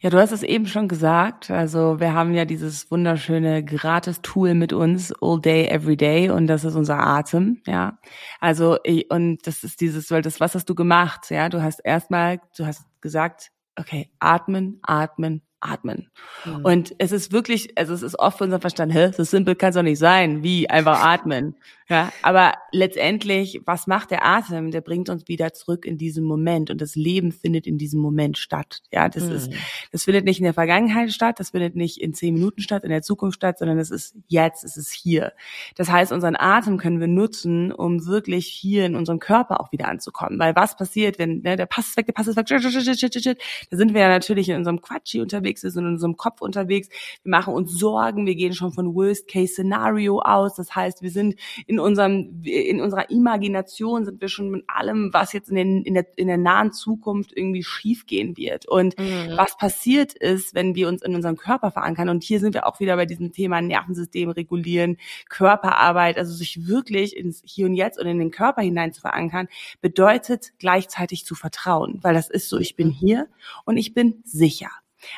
Ja, du hast es eben schon gesagt. Also wir haben ja dieses wunderschöne Gratis-Tool mit uns, all day, every day, und das ist unser Atem. Ja, also und das ist dieses, weil das, was hast du gemacht? Ja, du hast erstmal, du hast gesagt, okay, atmen, atmen, atmen. Mhm. Und es ist wirklich, also es ist oft für unseren Verstand, hä, so simpel kann es doch nicht sein, wie einfach atmen. Ja, aber letztendlich, was macht der Atem? Der bringt uns wieder zurück in diesen Moment und das Leben findet in diesem Moment statt. Ja, das mhm. ist, das findet nicht in der Vergangenheit statt, das findet nicht in zehn Minuten statt, in der Zukunft statt, sondern es ist jetzt, es ist hier. Das heißt, unseren Atem können wir nutzen, um wirklich hier in unserem Körper auch wieder anzukommen. Weil was passiert, wenn ne, der Pass ist weg, der Pass ist weg, da sind wir ja natürlich in unserem Quatschi unterwegs, wir sind in unserem Kopf unterwegs, wir machen uns Sorgen, wir gehen schon von Worst-Case-Szenario aus. Das heißt, wir sind in in unserem, in unserer Imagination sind wir schon mit allem, was jetzt in, den, in, der, in der nahen Zukunft irgendwie schiefgehen wird. Und mhm. was passiert ist, wenn wir uns in unserem Körper verankern, und hier sind wir auch wieder bei diesem Thema Nervensystem regulieren, Körperarbeit, also sich wirklich ins Hier und Jetzt und in den Körper hinein zu verankern, bedeutet gleichzeitig zu vertrauen, weil das ist so, ich bin hier und ich bin sicher.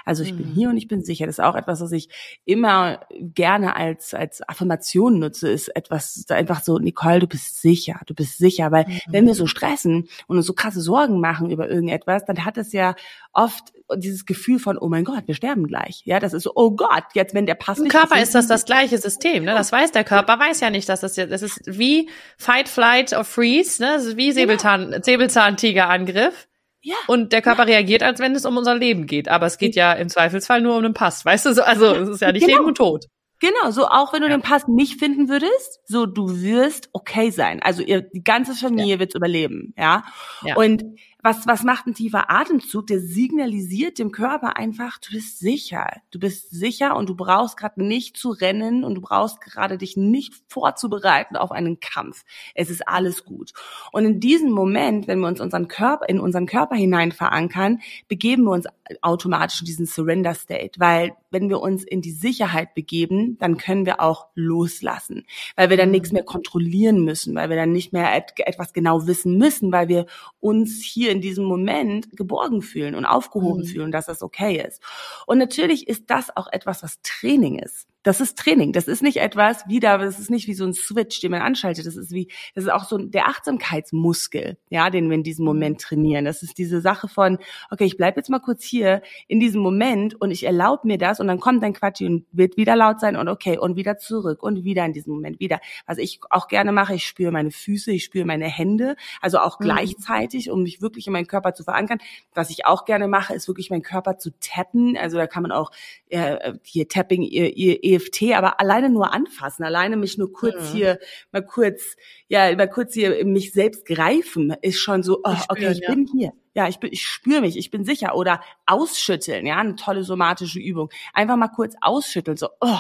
Also ich mhm. bin hier und ich bin sicher. Das ist auch etwas, was ich immer gerne als, als Affirmation nutze, ist etwas einfach so, Nicole, du bist sicher, du bist sicher. Weil mhm. wenn wir so stressen und uns so krasse Sorgen machen über irgendetwas, dann hat es ja oft dieses Gefühl von, oh mein Gott, wir sterben gleich. Ja, das ist so, oh Gott, jetzt wenn der passt. Im Körper ist das das gleiche System, ne? Das weiß der Körper, weiß ja nicht, dass das jetzt, das ist wie Fight, Flight or Freeze, ne? Das ist wie Säbelzahn, genau. Säbelzahntigerangriff. Ja. Und der Körper ja. reagiert, als wenn es um unser Leben geht. Aber es geht ja im Zweifelsfall nur um den Pass. Weißt du, so, also es ist ja nicht genau. Leben und Tod. Genau, so auch wenn du ja. den Pass nicht finden würdest, so du wirst okay sein. Also ihr, die ganze Familie ja. wird überleben, ja? ja. Und was, was macht ein tiefer Atemzug? Der signalisiert dem Körper einfach, du bist sicher. Du bist sicher und du brauchst gerade nicht zu rennen und du brauchst gerade dich nicht vorzubereiten auf einen Kampf. Es ist alles gut. Und in diesem Moment, wenn wir uns unseren Körper, in unseren Körper hinein verankern, begeben wir uns automatisch in diesen Surrender State, weil wenn wir uns in die Sicherheit begeben, dann können wir auch loslassen, weil wir dann nichts mehr kontrollieren müssen, weil wir dann nicht mehr etwas genau wissen müssen, weil wir uns hier in diesem Moment geborgen fühlen und aufgehoben mhm. fühlen, dass das okay ist. Und natürlich ist das auch etwas, was Training ist. Das ist Training. Das ist nicht etwas wieder, das ist nicht wie so ein Switch, den man anschaltet. Das ist wie, das ist auch so der Achtsamkeitsmuskel, ja, den wir in diesem Moment trainieren. Das ist diese Sache von, okay, ich bleib jetzt mal kurz hier in diesem Moment und ich erlaube mir das und dann kommt dein Quatsch und wird wieder laut sein und okay und wieder zurück und wieder in diesem Moment wieder. Was ich auch gerne mache, ich spüre meine Füße, ich spüre meine Hände, also auch mhm. gleichzeitig, um mich wirklich in meinen Körper zu verankern. Was ich auch gerne mache, ist wirklich meinen Körper zu tappen. Also da kann man auch äh, hier Tapping, ihr, ihr EFT, aber alleine nur anfassen, alleine mich nur kurz mhm. hier, mal kurz, ja, mal kurz hier mich selbst greifen, ist schon so, oh, okay, ich ja. bin hier. Ja, ich bin, ich spüre mich, ich bin sicher. Oder ausschütteln, ja, eine tolle somatische Übung. Einfach mal kurz ausschütteln, so, oh.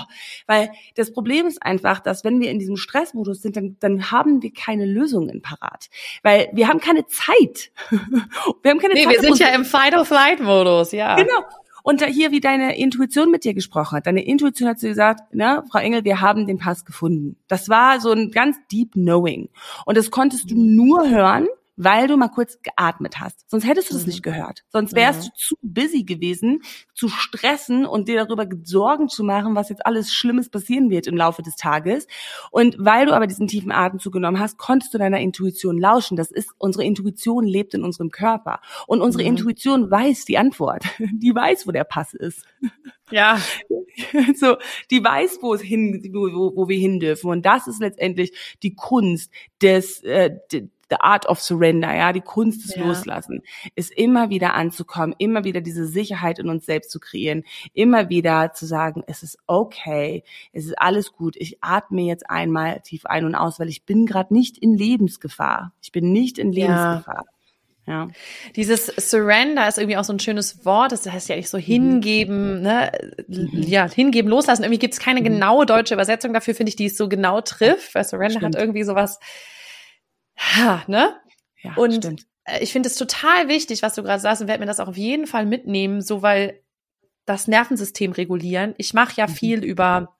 Weil das Problem ist einfach, dass wenn wir in diesem Stressmodus sind, dann, dann haben wir keine Lösungen parat. Weil wir haben keine Zeit. wir haben keine nee, Zeit. Wir sind ja im Fight-or-Flight-Modus, ja. Genau. Und da hier, wie deine Intuition mit dir gesprochen hat. Deine Intuition hat sie gesagt, ne, Frau Engel, wir haben den Pass gefunden. Das war so ein ganz deep knowing. Und das konntest du nur hören, weil du mal kurz geatmet hast. Sonst hättest du das mhm. nicht gehört. Sonst wärst mhm. du zu busy gewesen, zu stressen und dir darüber Sorgen zu machen, was jetzt alles Schlimmes passieren wird im Laufe des Tages. Und weil du aber diesen tiefen Atemzug genommen hast, konntest du deiner Intuition lauschen. Das ist, unsere Intuition lebt in unserem Körper. Und unsere mhm. Intuition weiß die Antwort. Die weiß, wo der Pass ist. Ja. So, die weiß, wo es hin, wo, wo wir hin dürfen. Und das ist letztendlich die Kunst des, äh, the art of surrender, ja, die Kunst des ja. Loslassen, ist immer wieder anzukommen, immer wieder diese Sicherheit in uns selbst zu kreieren, immer wieder zu sagen, es ist okay, es ist alles gut, ich atme jetzt einmal tief ein und aus, weil ich bin gerade nicht in Lebensgefahr. Ich bin nicht in Lebensgefahr. Ja. Ja. Dieses Surrender ist irgendwie auch so ein schönes Wort. Das heißt ja eigentlich so hingeben, ne? Mhm. Ja, hingeben, loslassen. Irgendwie gibt es keine mhm. genaue deutsche Übersetzung dafür, finde ich, die es so genau trifft, weil Surrender Stimmt. hat irgendwie sowas, Ha, ne? Ja, und stimmt. Äh, ich finde es total wichtig, was du gerade sagst, und werde mir das auch auf jeden Fall mitnehmen, so weil das Nervensystem regulieren. Ich mache ja mhm. viel über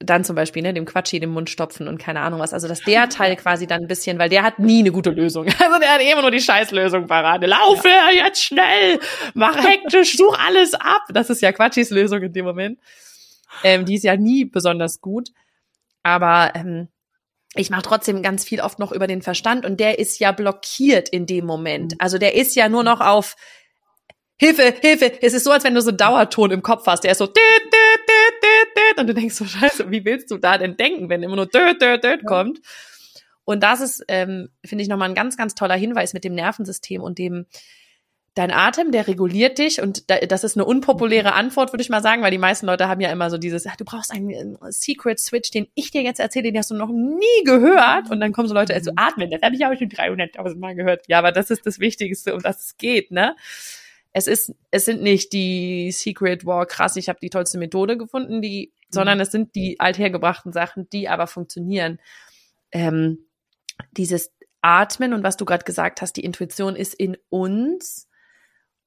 dann zum Beispiel, ne, dem Quatschi den Mund stopfen und keine Ahnung was. Also, dass der Teil quasi dann ein bisschen, weil der hat nie eine gute Lösung. Also, der hat immer nur die Scheißlösung parat. Laufe ja. jetzt schnell, mach hektisch, such alles ab. Das ist ja Quatschis Lösung in dem Moment. Ähm, die ist ja nie besonders gut. Aber ähm, ich mache trotzdem ganz viel oft noch über den Verstand und der ist ja blockiert in dem Moment. Mhm. Also der ist ja nur noch auf Hilfe, Hilfe. Es ist so, als wenn du so Dauerton im Kopf hast. Der ist so und du denkst so, scheiße, wie willst du da denn denken, wenn immer nur kommt? Und das ist, ähm, finde ich, nochmal ein ganz, ganz toller Hinweis mit dem Nervensystem und dem, dein Atem, der reguliert dich und das ist eine unpopuläre Antwort, würde ich mal sagen, weil die meisten Leute haben ja immer so dieses, ach, du brauchst einen Secret Switch, den ich dir jetzt erzähle, den hast du noch nie gehört und dann kommen so Leute, also atmen, das habe ich auch schon 300.000 Mal gehört. Ja, aber das ist das Wichtigste, um das es geht, ne? Es ist, es sind nicht die Secret, wow, krass, ich habe die tollste Methode gefunden, die, mhm. sondern es sind die althergebrachten Sachen, die aber funktionieren. Ähm, dieses Atmen und was du gerade gesagt hast, die Intuition ist in uns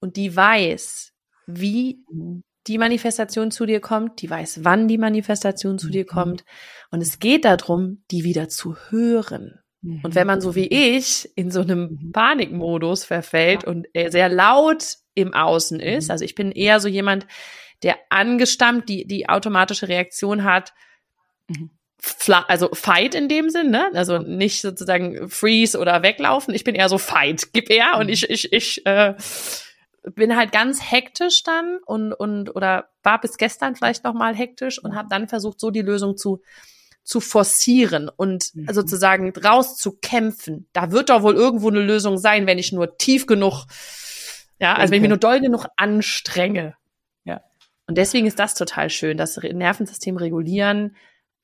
und die weiß, wie mhm. die Manifestation zu dir kommt, die weiß, wann die Manifestation zu dir mhm. kommt. Und es geht darum, die wieder zu hören. Und wenn man so wie mhm. ich in so einem Panikmodus verfällt und sehr laut im Außen ist, also ich bin eher so jemand, der angestammt die, die automatische Reaktion hat, also Fight in dem Sinn, ne? Also nicht sozusagen Freeze oder weglaufen. Ich bin eher so Fight, gib er und ich ich ich äh, bin halt ganz hektisch dann und und oder war bis gestern vielleicht noch mal hektisch und habe dann versucht so die Lösung zu zu forcieren und mhm. sozusagen rauszukämpfen. Da wird doch wohl irgendwo eine Lösung sein, wenn ich nur tief genug, ja, also wenn ich mich nur doll genug anstrenge. Ja. Und deswegen ist das total schön, das Nervensystem regulieren,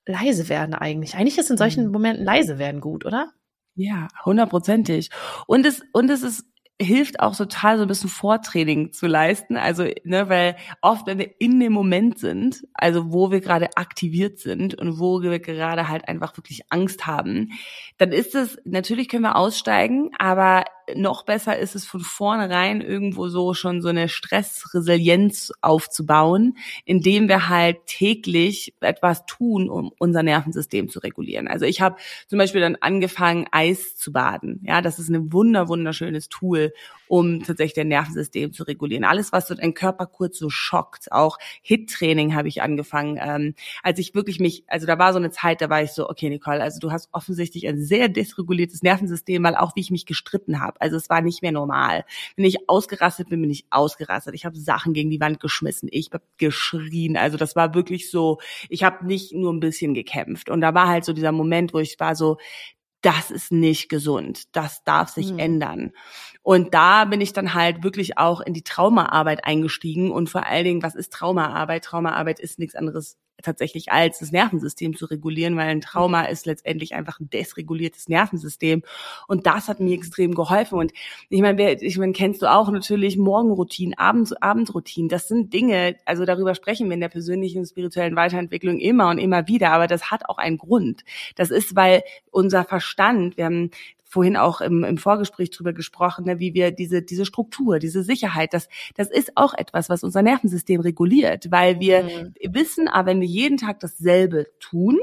leise werden eigentlich. Eigentlich ist in solchen mhm. Momenten leise werden gut, oder? Ja, hundertprozentig. Und es, und es ist hilft auch total so ein bisschen Vortraining zu leisten. Also, ne, weil oft, wenn wir in dem Moment sind, also wo wir gerade aktiviert sind und wo wir gerade halt einfach wirklich Angst haben, dann ist es, natürlich können wir aussteigen, aber noch besser ist es von vornherein irgendwo so schon so eine Stressresilienz aufzubauen, indem wir halt täglich etwas tun, um unser Nervensystem zu regulieren. Also ich habe zum Beispiel dann angefangen, Eis zu baden. Ja, das ist ein wunder wunderschönes Tool, um tatsächlich dein Nervensystem zu regulieren. Alles, was so dein Körper kurz so schockt. Auch Hit-Training habe ich angefangen. Ähm, als ich wirklich mich, also da war so eine Zeit, da war ich so, okay, Nicole, also du hast offensichtlich ein sehr dysreguliertes Nervensystem, weil auch wie ich mich gestritten habe. Also es war nicht mehr normal. Wenn ich ausgerastet bin, bin ich ausgerastet. Ich habe Sachen gegen die Wand geschmissen. Ich habe geschrien. Also das war wirklich so, ich habe nicht nur ein bisschen gekämpft. Und da war halt so dieser Moment, wo ich war so, das ist nicht gesund. Das darf sich mhm. ändern. Und da bin ich dann halt wirklich auch in die Traumaarbeit eingestiegen und vor allen Dingen, was ist Traumaarbeit? Traumaarbeit ist nichts anderes tatsächlich als das Nervensystem zu regulieren, weil ein Trauma ist letztendlich einfach ein desreguliertes Nervensystem. Und das hat mir extrem geholfen. Und ich meine, ich meine, kennst du auch natürlich Morgenroutinen, Abend, Abendroutinen. Das sind Dinge, also darüber sprechen wir in der persönlichen und spirituellen Weiterentwicklung immer und immer wieder. Aber das hat auch einen Grund. Das ist, weil unser Verstand, wir haben vorhin auch im, im Vorgespräch drüber gesprochen, ne, wie wir diese, diese Struktur, diese Sicherheit, das, das ist auch etwas, was unser Nervensystem reguliert, weil wir mhm. wissen, aber wenn wir jeden Tag dasselbe tun,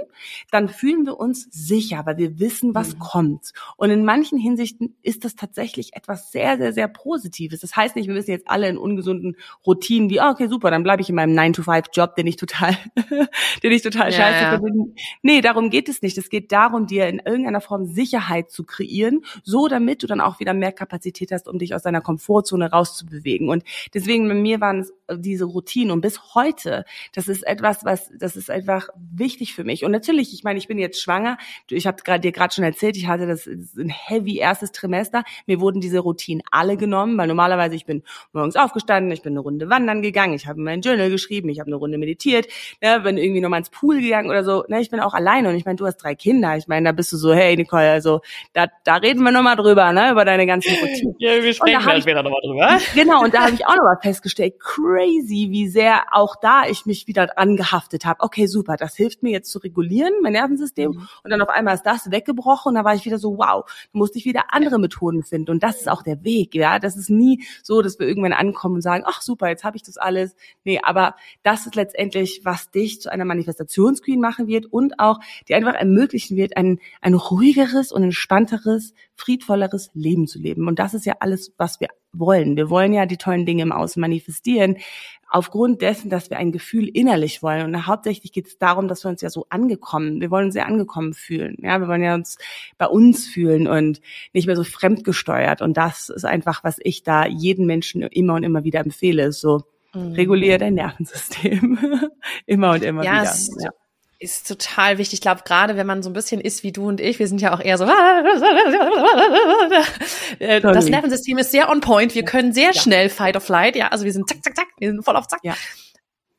dann fühlen wir uns sicher, weil wir wissen, was mhm. kommt. Und in manchen Hinsichten ist das tatsächlich etwas sehr, sehr, sehr Positives. Das heißt nicht, wir müssen jetzt alle in ungesunden Routinen wie, oh, okay, super, dann bleibe ich in meinem 9-to-5-Job, den ich total, den ich total ja, scheiße ja. finde. Nee, darum geht es nicht. Es geht darum, dir in irgendeiner Form Sicherheit zu kreieren kreieren, so damit du dann auch wieder mehr Kapazität hast, um dich aus deiner Komfortzone rauszubewegen. Und deswegen bei mir waren es äh, diese Routinen und bis heute, das ist etwas, was, das ist einfach wichtig für mich. Und natürlich, ich meine, ich bin jetzt schwanger. Ich habe dir gerade schon erzählt, ich hatte das, ein heavy erstes Trimester. Mir wurden diese Routinen alle genommen, weil normalerweise ich bin morgens aufgestanden, ich bin eine Runde wandern gegangen, ich habe mein Journal geschrieben, ich habe eine Runde meditiert, ne, bin irgendwie nochmal ins Pool gegangen oder so. Ne, ich bin auch alleine und ich meine, du hast drei Kinder. Ich meine, da bist du so, hey Nicole, also da, da reden wir nochmal drüber, ne, über deine ganzen Routinen. Ja, wir sprechen da später nochmal drüber. Genau, und da habe ich auch nochmal festgestellt, crazy, wie sehr auch da ich mich wieder angehaftet habe. Okay, super, das hilft mir jetzt zu regulieren, mein Nervensystem. Mhm. Und dann auf einmal ist das weggebrochen und da war ich wieder so, wow, da musste ich wieder andere Methoden finden. Und das ist auch der Weg, ja. Das ist nie so, dass wir irgendwann ankommen und sagen, ach super, jetzt habe ich das alles. Nee, aber das ist letztendlich, was dich zu einer Manifestationsqueen machen wird und auch dir einfach ermöglichen wird, ein, ein ruhigeres und entspannteres friedvolleres Leben zu leben. Und das ist ja alles, was wir wollen. Wir wollen ja die tollen Dinge im Außen manifestieren, aufgrund dessen, dass wir ein Gefühl innerlich wollen. Und hauptsächlich geht es darum, dass wir uns ja so angekommen, wir wollen uns sehr angekommen fühlen. Ja, wir wollen ja uns bei uns fühlen und nicht mehr so fremdgesteuert. Und das ist einfach, was ich da jeden Menschen immer und immer wieder empfehle, ist so, Mhm. Reguliere dein Nervensystem. immer und immer ja, wieder. Ja ist total wichtig. Ich glaube, gerade wenn man so ein bisschen ist wie du und ich, wir sind ja auch eher so, äh, das Nervensystem ist sehr on point. Wir können sehr ja. schnell Fight or Flight. Ja, also wir sind zack, zack, zack, wir sind voll auf zack. Ja.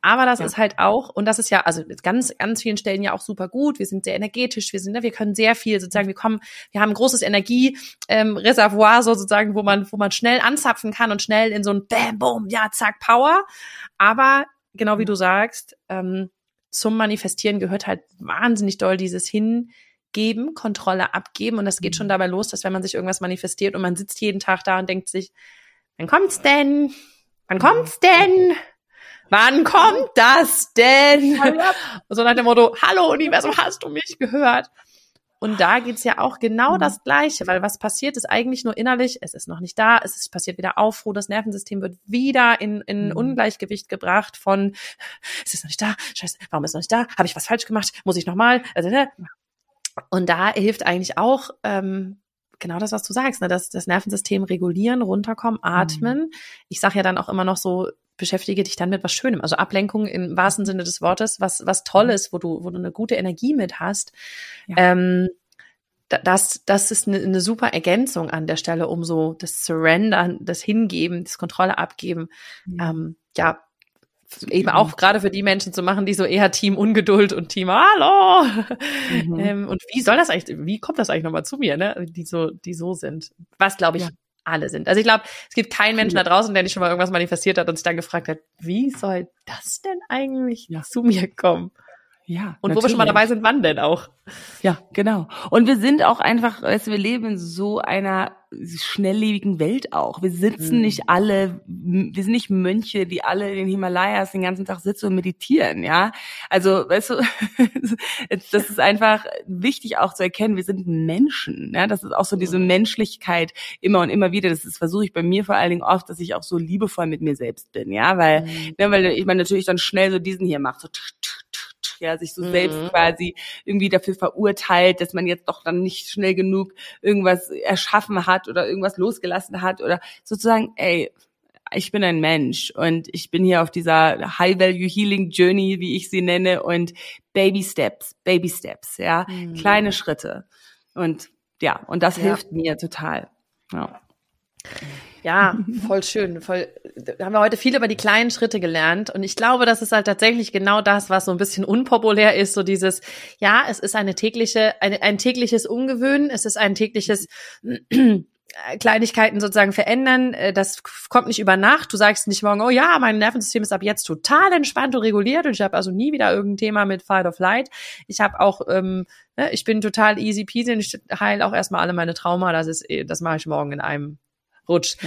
Aber das ja. ist halt auch, und das ist ja, also ganz, ganz vielen Stellen ja auch super gut. Wir sind sehr energetisch, wir sind, ne, wir können sehr viel sozusagen, wir kommen, wir haben ein großes Energiereservoir ähm, sozusagen, wo man, wo man schnell anzapfen kann und schnell in so ein Bam, Boom, ja, zack, Power. Aber genau wie du sagst, ähm, zum Manifestieren gehört halt wahnsinnig doll dieses Hingeben, Kontrolle abgeben. Und das geht schon mhm. dabei los, dass wenn man sich irgendwas manifestiert und man sitzt jeden Tag da und denkt sich, wann kommt's denn? Wann kommt's denn? wann kommt das denn? so nach dem Motto, hallo Universum, hast du mich gehört? Und da geht's ja auch genau mhm. das Gleiche, weil was passiert ist eigentlich nur innerlich, es ist noch nicht da, es ist passiert wieder Aufruhr, das Nervensystem wird wieder in, in mhm. Ungleichgewicht gebracht von, es ist noch nicht da, scheiße, warum ist es noch nicht da, habe ich was falsch gemacht, muss ich nochmal? Also, ne? Und da hilft eigentlich auch ähm, genau das, was du sagst, ne? das, das Nervensystem regulieren, runterkommen, atmen. Mhm. Ich sage ja dann auch immer noch so, beschäftige dich dann mit was Schönem. Also Ablenkung im wahrsten Sinne des Wortes, was, was Tolles, wo du, wo du eine gute Energie mit hast. Ja. Ähm, das, das ist eine, eine super Ergänzung an der Stelle, um so das Surrender, das Hingeben, das Kontrolle abgeben, ja, ähm, ja eben auch gerade für die Menschen zu machen, die so eher Team Ungeduld und Team Hallo. Mhm. ähm, und wie soll das eigentlich, wie kommt das eigentlich nochmal zu mir, ne? Die so, die so sind. Was glaube ich ja alle sind. Also ich glaube, es gibt keinen Menschen da draußen, der nicht schon mal irgendwas manifestiert hat und sich dann gefragt hat, wie soll das denn eigentlich ja. zu mir kommen? Ja. Und natürlich. wo wir schon mal dabei sind, wann denn auch? Ja, genau. Und wir sind auch einfach, du, wir leben in so einer schnelllebigen Welt auch. Wir sitzen mhm. nicht alle, wir sind nicht Mönche, die alle in den Himalayas den ganzen Tag sitzen und meditieren, ja. Also, weißt du, das ist einfach wichtig auch zu erkennen, wir sind Menschen, ja. Das ist auch so diese mhm. Menschlichkeit immer und immer wieder. Das ist, versuche ich bei mir vor allen Dingen oft, dass ich auch so liebevoll mit mir selbst bin, ja, weil, mhm. ne, weil ich meine natürlich dann schnell so diesen hier macht, so ja, sich so mhm. selbst quasi irgendwie dafür verurteilt, dass man jetzt doch dann nicht schnell genug irgendwas erschaffen hat oder irgendwas losgelassen hat oder sozusagen, ey, ich bin ein Mensch und ich bin hier auf dieser High-Value-Healing-Journey, wie ich sie nenne, und Baby Steps, Baby Steps, ja, mhm. kleine Schritte. Und ja, und das ja. hilft mir total. Ja. Ja, voll schön. Voll, haben wir heute viel über die kleinen Schritte gelernt. Und ich glaube, das ist halt tatsächlich genau das, was so ein bisschen unpopulär ist. So dieses, ja, es ist eine tägliche, eine, ein tägliches Umgewöhnen. Es ist ein tägliches Kleinigkeiten sozusagen verändern. Äh, das kommt nicht über Nacht. Du sagst nicht morgen, oh ja, mein Nervensystem ist ab jetzt total entspannt und reguliert und ich habe also nie wieder irgendein Thema mit Fight of Light. Ich habe auch, ähm, ne, ich bin total easy peasy und ich heile auch erstmal alle meine Trauma. Das ist, eh, das mache ich morgen in einem rutscht.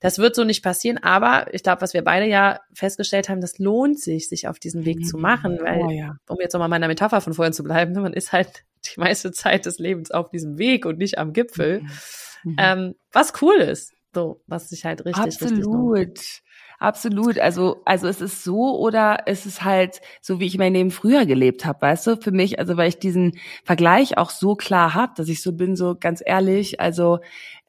Das wird so nicht passieren, aber ich glaube, was wir beide ja festgestellt haben, das lohnt sich, sich auf diesen Weg zu machen, weil, oh, ja. um jetzt nochmal meiner Metapher von vorhin zu bleiben, man ist halt die meiste Zeit des Lebens auf diesem Weg und nicht am Gipfel, mhm. mhm. ähm, was cool ist, so, was sich halt richtig, Absolut. Richtig Absolut. Also, also es ist so oder es ist halt so, wie ich mein Leben früher gelebt habe, weißt du, für mich, also weil ich diesen Vergleich auch so klar hab, dass ich so bin, so ganz ehrlich, also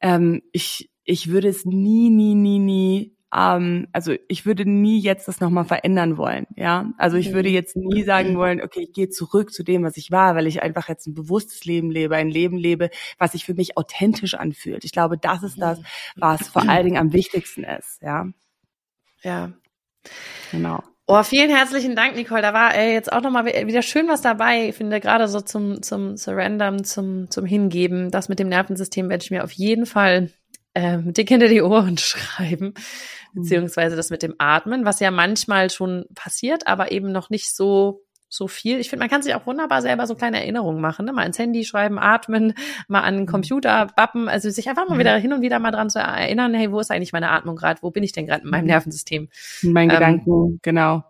ähm, ich, ich würde es nie, nie, nie, nie, ähm, also ich würde nie jetzt das nochmal verändern wollen, ja. Also ich würde jetzt nie sagen wollen, okay, ich gehe zurück zu dem, was ich war, weil ich einfach jetzt ein bewusstes Leben lebe, ein Leben lebe, was sich für mich authentisch anfühlt. Ich glaube, das ist das, was vor allen Dingen am wichtigsten ist, ja. Ja. Genau. Oh, vielen herzlichen Dank, Nicole. Da war ey, jetzt auch nochmal wieder schön was dabei. Ich finde gerade so zum, zum Surrendern, zum, zum Hingeben. Das mit dem Nervensystem werde ich mir auf jeden Fall ähm, dick hinter die Ohren schreiben, mhm. beziehungsweise das mit dem Atmen, was ja manchmal schon passiert, aber eben noch nicht so so viel. Ich finde, man kann sich auch wunderbar selber so kleine Erinnerungen machen, ne? mal ins Handy schreiben, atmen, mal an den mhm. Computer bappen, also sich einfach mal wieder hin und wieder mal dran zu erinnern, hey, wo ist eigentlich meine Atmung gerade? Wo bin ich denn gerade in meinem mhm. Nervensystem? Mein ähm, Gedanken, genau.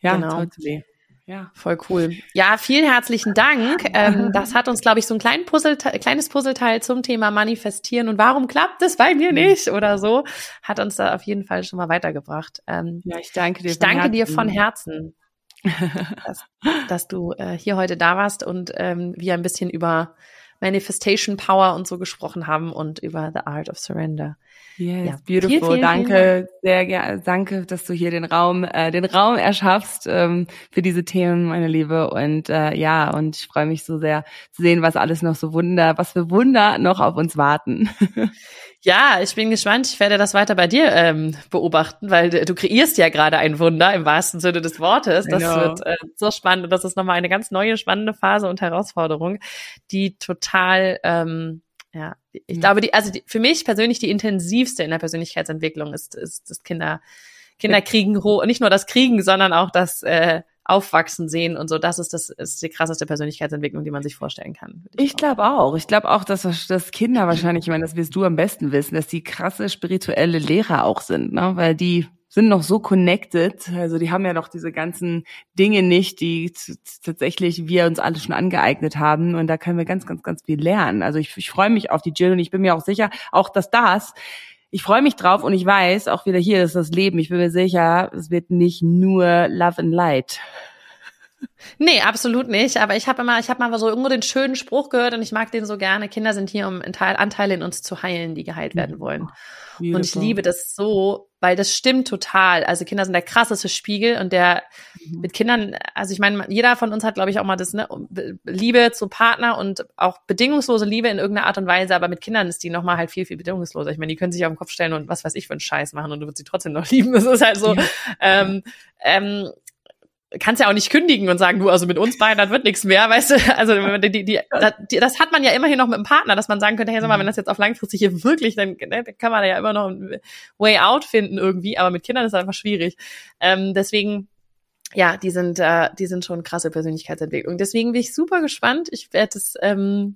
Ja, genau. totally. Ja, voll cool. Ja, vielen herzlichen Dank. Ähm, das hat uns, glaube ich, so ein klein Puzzleteil, kleines Puzzleteil zum Thema Manifestieren und warum klappt es bei mir nicht oder so, hat uns da auf jeden Fall schon mal weitergebracht. Ähm, ja, ich danke dir. Ich danke Herzen. dir von Herzen, dass, dass du äh, hier heute da warst und ähm, wir ein bisschen über Manifestation Power und so gesprochen haben und über The Art of Surrender. Yes, ja. beautiful. Vielen, vielen, danke, vielen sehr gerne. Danke, dass du hier den Raum, äh, den Raum erschaffst ähm, für diese Themen, meine Liebe. Und äh, ja, und ich freue mich so sehr zu sehen, was alles noch so Wunder, was für Wunder noch auf uns warten. Ja, ich bin gespannt. Ich werde das weiter bei dir ähm, beobachten, weil du kreierst ja gerade ein Wunder im wahrsten Sinne des Wortes. Das genau. wird äh, so spannend und das ist nochmal eine ganz neue spannende Phase und Herausforderung, die total ähm, ja, ich glaube, die, also die, für mich persönlich die intensivste in der Persönlichkeitsentwicklung ist, ist das Kinder, Kinder kriegen, nicht nur das Kriegen, sondern auch das äh, Aufwachsen sehen und so. Das ist das ist die krasseste Persönlichkeitsentwicklung, die man sich vorstellen kann. Ich, ich glaube auch. Ich glaube auch, dass, dass Kinder wahrscheinlich, ich meine, das wirst du am besten wissen, dass die krasse spirituelle Lehrer auch sind, ne? weil die sind noch so connected. Also die haben ja noch diese ganzen Dinge nicht, die tatsächlich wir uns alle schon angeeignet haben. Und da können wir ganz, ganz, ganz viel lernen. Also ich, ich freue mich auf die Jill und ich bin mir auch sicher, auch dass das ich freue mich drauf und ich weiß, auch wieder hier ist das Leben. Ich bin mir sicher, es wird nicht nur Love and Light. Nee, absolut nicht. Aber ich habe immer, ich habe mal so irgendwo den schönen Spruch gehört und ich mag den so gerne. Kinder sind hier, um Anteile in uns zu heilen, die geheilt werden wollen. Beautiful. Und ich liebe das so, weil das stimmt total. Also Kinder sind der krasseste Spiegel und der mhm. mit Kindern, also ich meine, jeder von uns hat, glaube ich, auch mal das, ne, Liebe zu Partner und auch bedingungslose Liebe in irgendeiner Art und Weise, aber mit Kindern ist die nochmal halt viel, viel bedingungsloser. Ich meine, die können sich auf den Kopf stellen und was weiß ich für einen Scheiß machen und du wirst sie trotzdem noch lieben. Das ist halt so. Ja. Ähm, ähm, kannst ja auch nicht kündigen und sagen, du, also mit uns beiden, das wird nichts mehr, weißt du? Also die, die, die, das hat man ja immerhin noch mit dem Partner, dass man sagen könnte, hey, sag mal, wenn das jetzt auf langfristig hier wirklich, dann, ne, kann man ja immer noch ein Way out finden irgendwie, aber mit Kindern ist das einfach schwierig. Ähm, deswegen, ja, die sind, äh, die sind schon krasse Persönlichkeitsentwicklung. Deswegen bin ich super gespannt. Ich werde es ähm,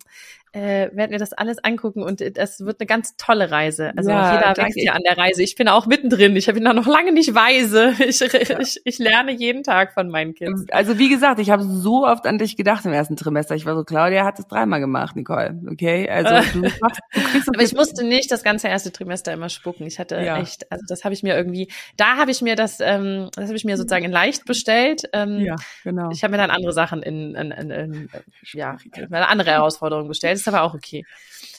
äh, werden wir das alles angucken und das wird eine ganz tolle Reise. Also ja, jeder wächst ja an der Reise. Ich bin auch mittendrin. Ich bin da noch lange nicht weise. Ich, ja. ich, ich lerne jeden Tag von meinen Kindern. Also wie gesagt, ich habe so oft an dich gedacht im ersten Trimester. Ich war so, Claudia hat es dreimal gemacht, Nicole. Okay, also du, machst, du kriegst Aber ich musste nicht das ganze erste Trimester immer spucken. Ich hatte ja. echt, also das habe ich mir irgendwie, da habe ich mir das, ähm, das habe ich mir sozusagen in leicht bestellt. Ähm, ja, genau. Ich habe mir dann andere Sachen in, in, in, in ja, eine andere Herausforderung bestellt ist aber auch okay.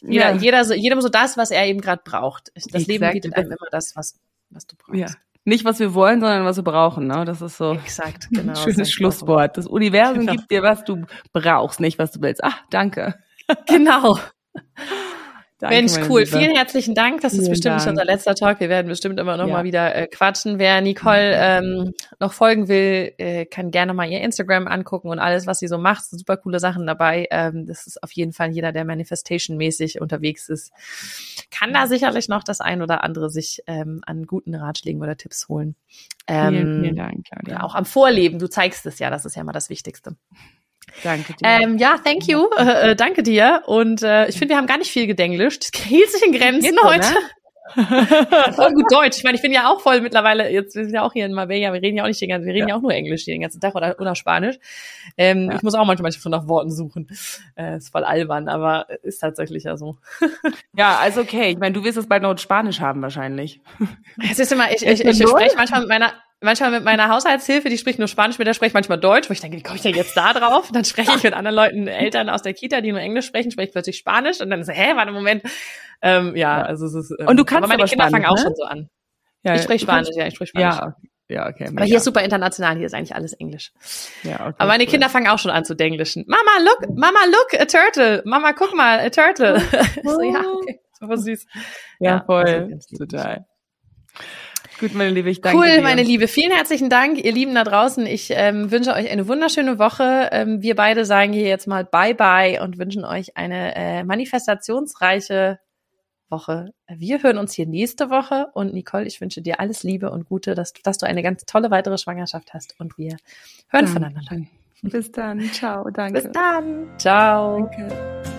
Jeder, ja. jeder so, jedem so das, was er eben gerade braucht. Das Exakt. Leben bietet einem immer das, was, was du brauchst. Ja. Nicht, was wir wollen, sondern was wir brauchen. Ne? Das ist so Exakt, genau, ein schönes Schlusswort. Das Universum genau. gibt dir, was du brauchst, nicht was du willst. Ach, danke. Genau. Danke, Mensch, cool. Liebe. Vielen herzlichen Dank. Das Vielen ist bestimmt Dank. nicht unser letzter Talk. Wir werden bestimmt immer noch ja. mal wieder äh, quatschen. Wer Nicole ähm, noch folgen will, äh, kann gerne mal ihr Instagram angucken und alles, was sie so macht. Super coole Sachen dabei. Ähm, das ist auf jeden Fall jeder, der Manifestation-mäßig unterwegs ist, kann da sicherlich noch das ein oder andere sich ähm, an guten Ratschlägen oder Tipps holen. Ähm, vielen, vielen Dank, Claudia. Ja, auch am Vorleben. Du zeigst es ja. Das ist ja mal das Wichtigste. Danke dir. Ähm, ja, thank you. Äh, äh, danke dir. Und äh, ich finde, wir haben gar nicht viel gedenglischt. Das hielt sich in Grenzen Geht heute. So, ne? voll gut Deutsch. Ich meine, ich bin ja auch voll mittlerweile, jetzt wir sind ja auch hier in Marbella, wir reden ja auch nicht den ganzen, wir reden ja, ja auch nur Englisch den ganzen Tag oder, oder Spanisch. Ähm, ja. Ich muss auch manchmal schon nach Worten suchen. Äh, ist voll albern, aber ist tatsächlich ja so. ja, also okay. Ich meine, du wirst es bald noch Spanisch haben wahrscheinlich. Es ist immer, ich, ich, ich, ich spreche manchmal mit meiner, manchmal mit meiner Haushaltshilfe, die spricht nur Spanisch, mit der spreche ich manchmal Deutsch, wo ich denke, wie komme ich denn jetzt da drauf? dann spreche ich mit anderen Leuten, Eltern aus der Kita, die nur Englisch sprechen, spreche ich plötzlich Spanisch und dann so, hä, warte, Moment. Ähm, ja, also es ist. Ähm, und du kannst aber meine aber Kinder Spanisch, fangen auch ne? schon so an. Ja, ich spreche Spanisch, ja, ich spreche Spanisch. Ja, ja, okay. Aber hier ist super international, hier ist eigentlich alles Englisch. Ja, okay, aber meine cool. Kinder fangen auch schon an zu denglischen. Mama, look, Mama, look, a turtle. Mama, guck mal, a turtle. so, ja, okay, super süß. Ja, ja voll, total. Gut, meine Liebe, ich danke Cool, dir. meine Liebe. Vielen herzlichen Dank, ihr Lieben da draußen. Ich ähm, wünsche euch eine wunderschöne Woche. Ähm, wir beide sagen hier jetzt mal Bye-bye und wünschen euch eine äh, manifestationsreiche Woche. Wir hören uns hier nächste Woche und Nicole, ich wünsche dir alles Liebe und Gute, dass, dass du eine ganz tolle weitere Schwangerschaft hast und wir hören danke. voneinander. Bis dann. Ciao. Danke. Bis dann. Ciao. Danke.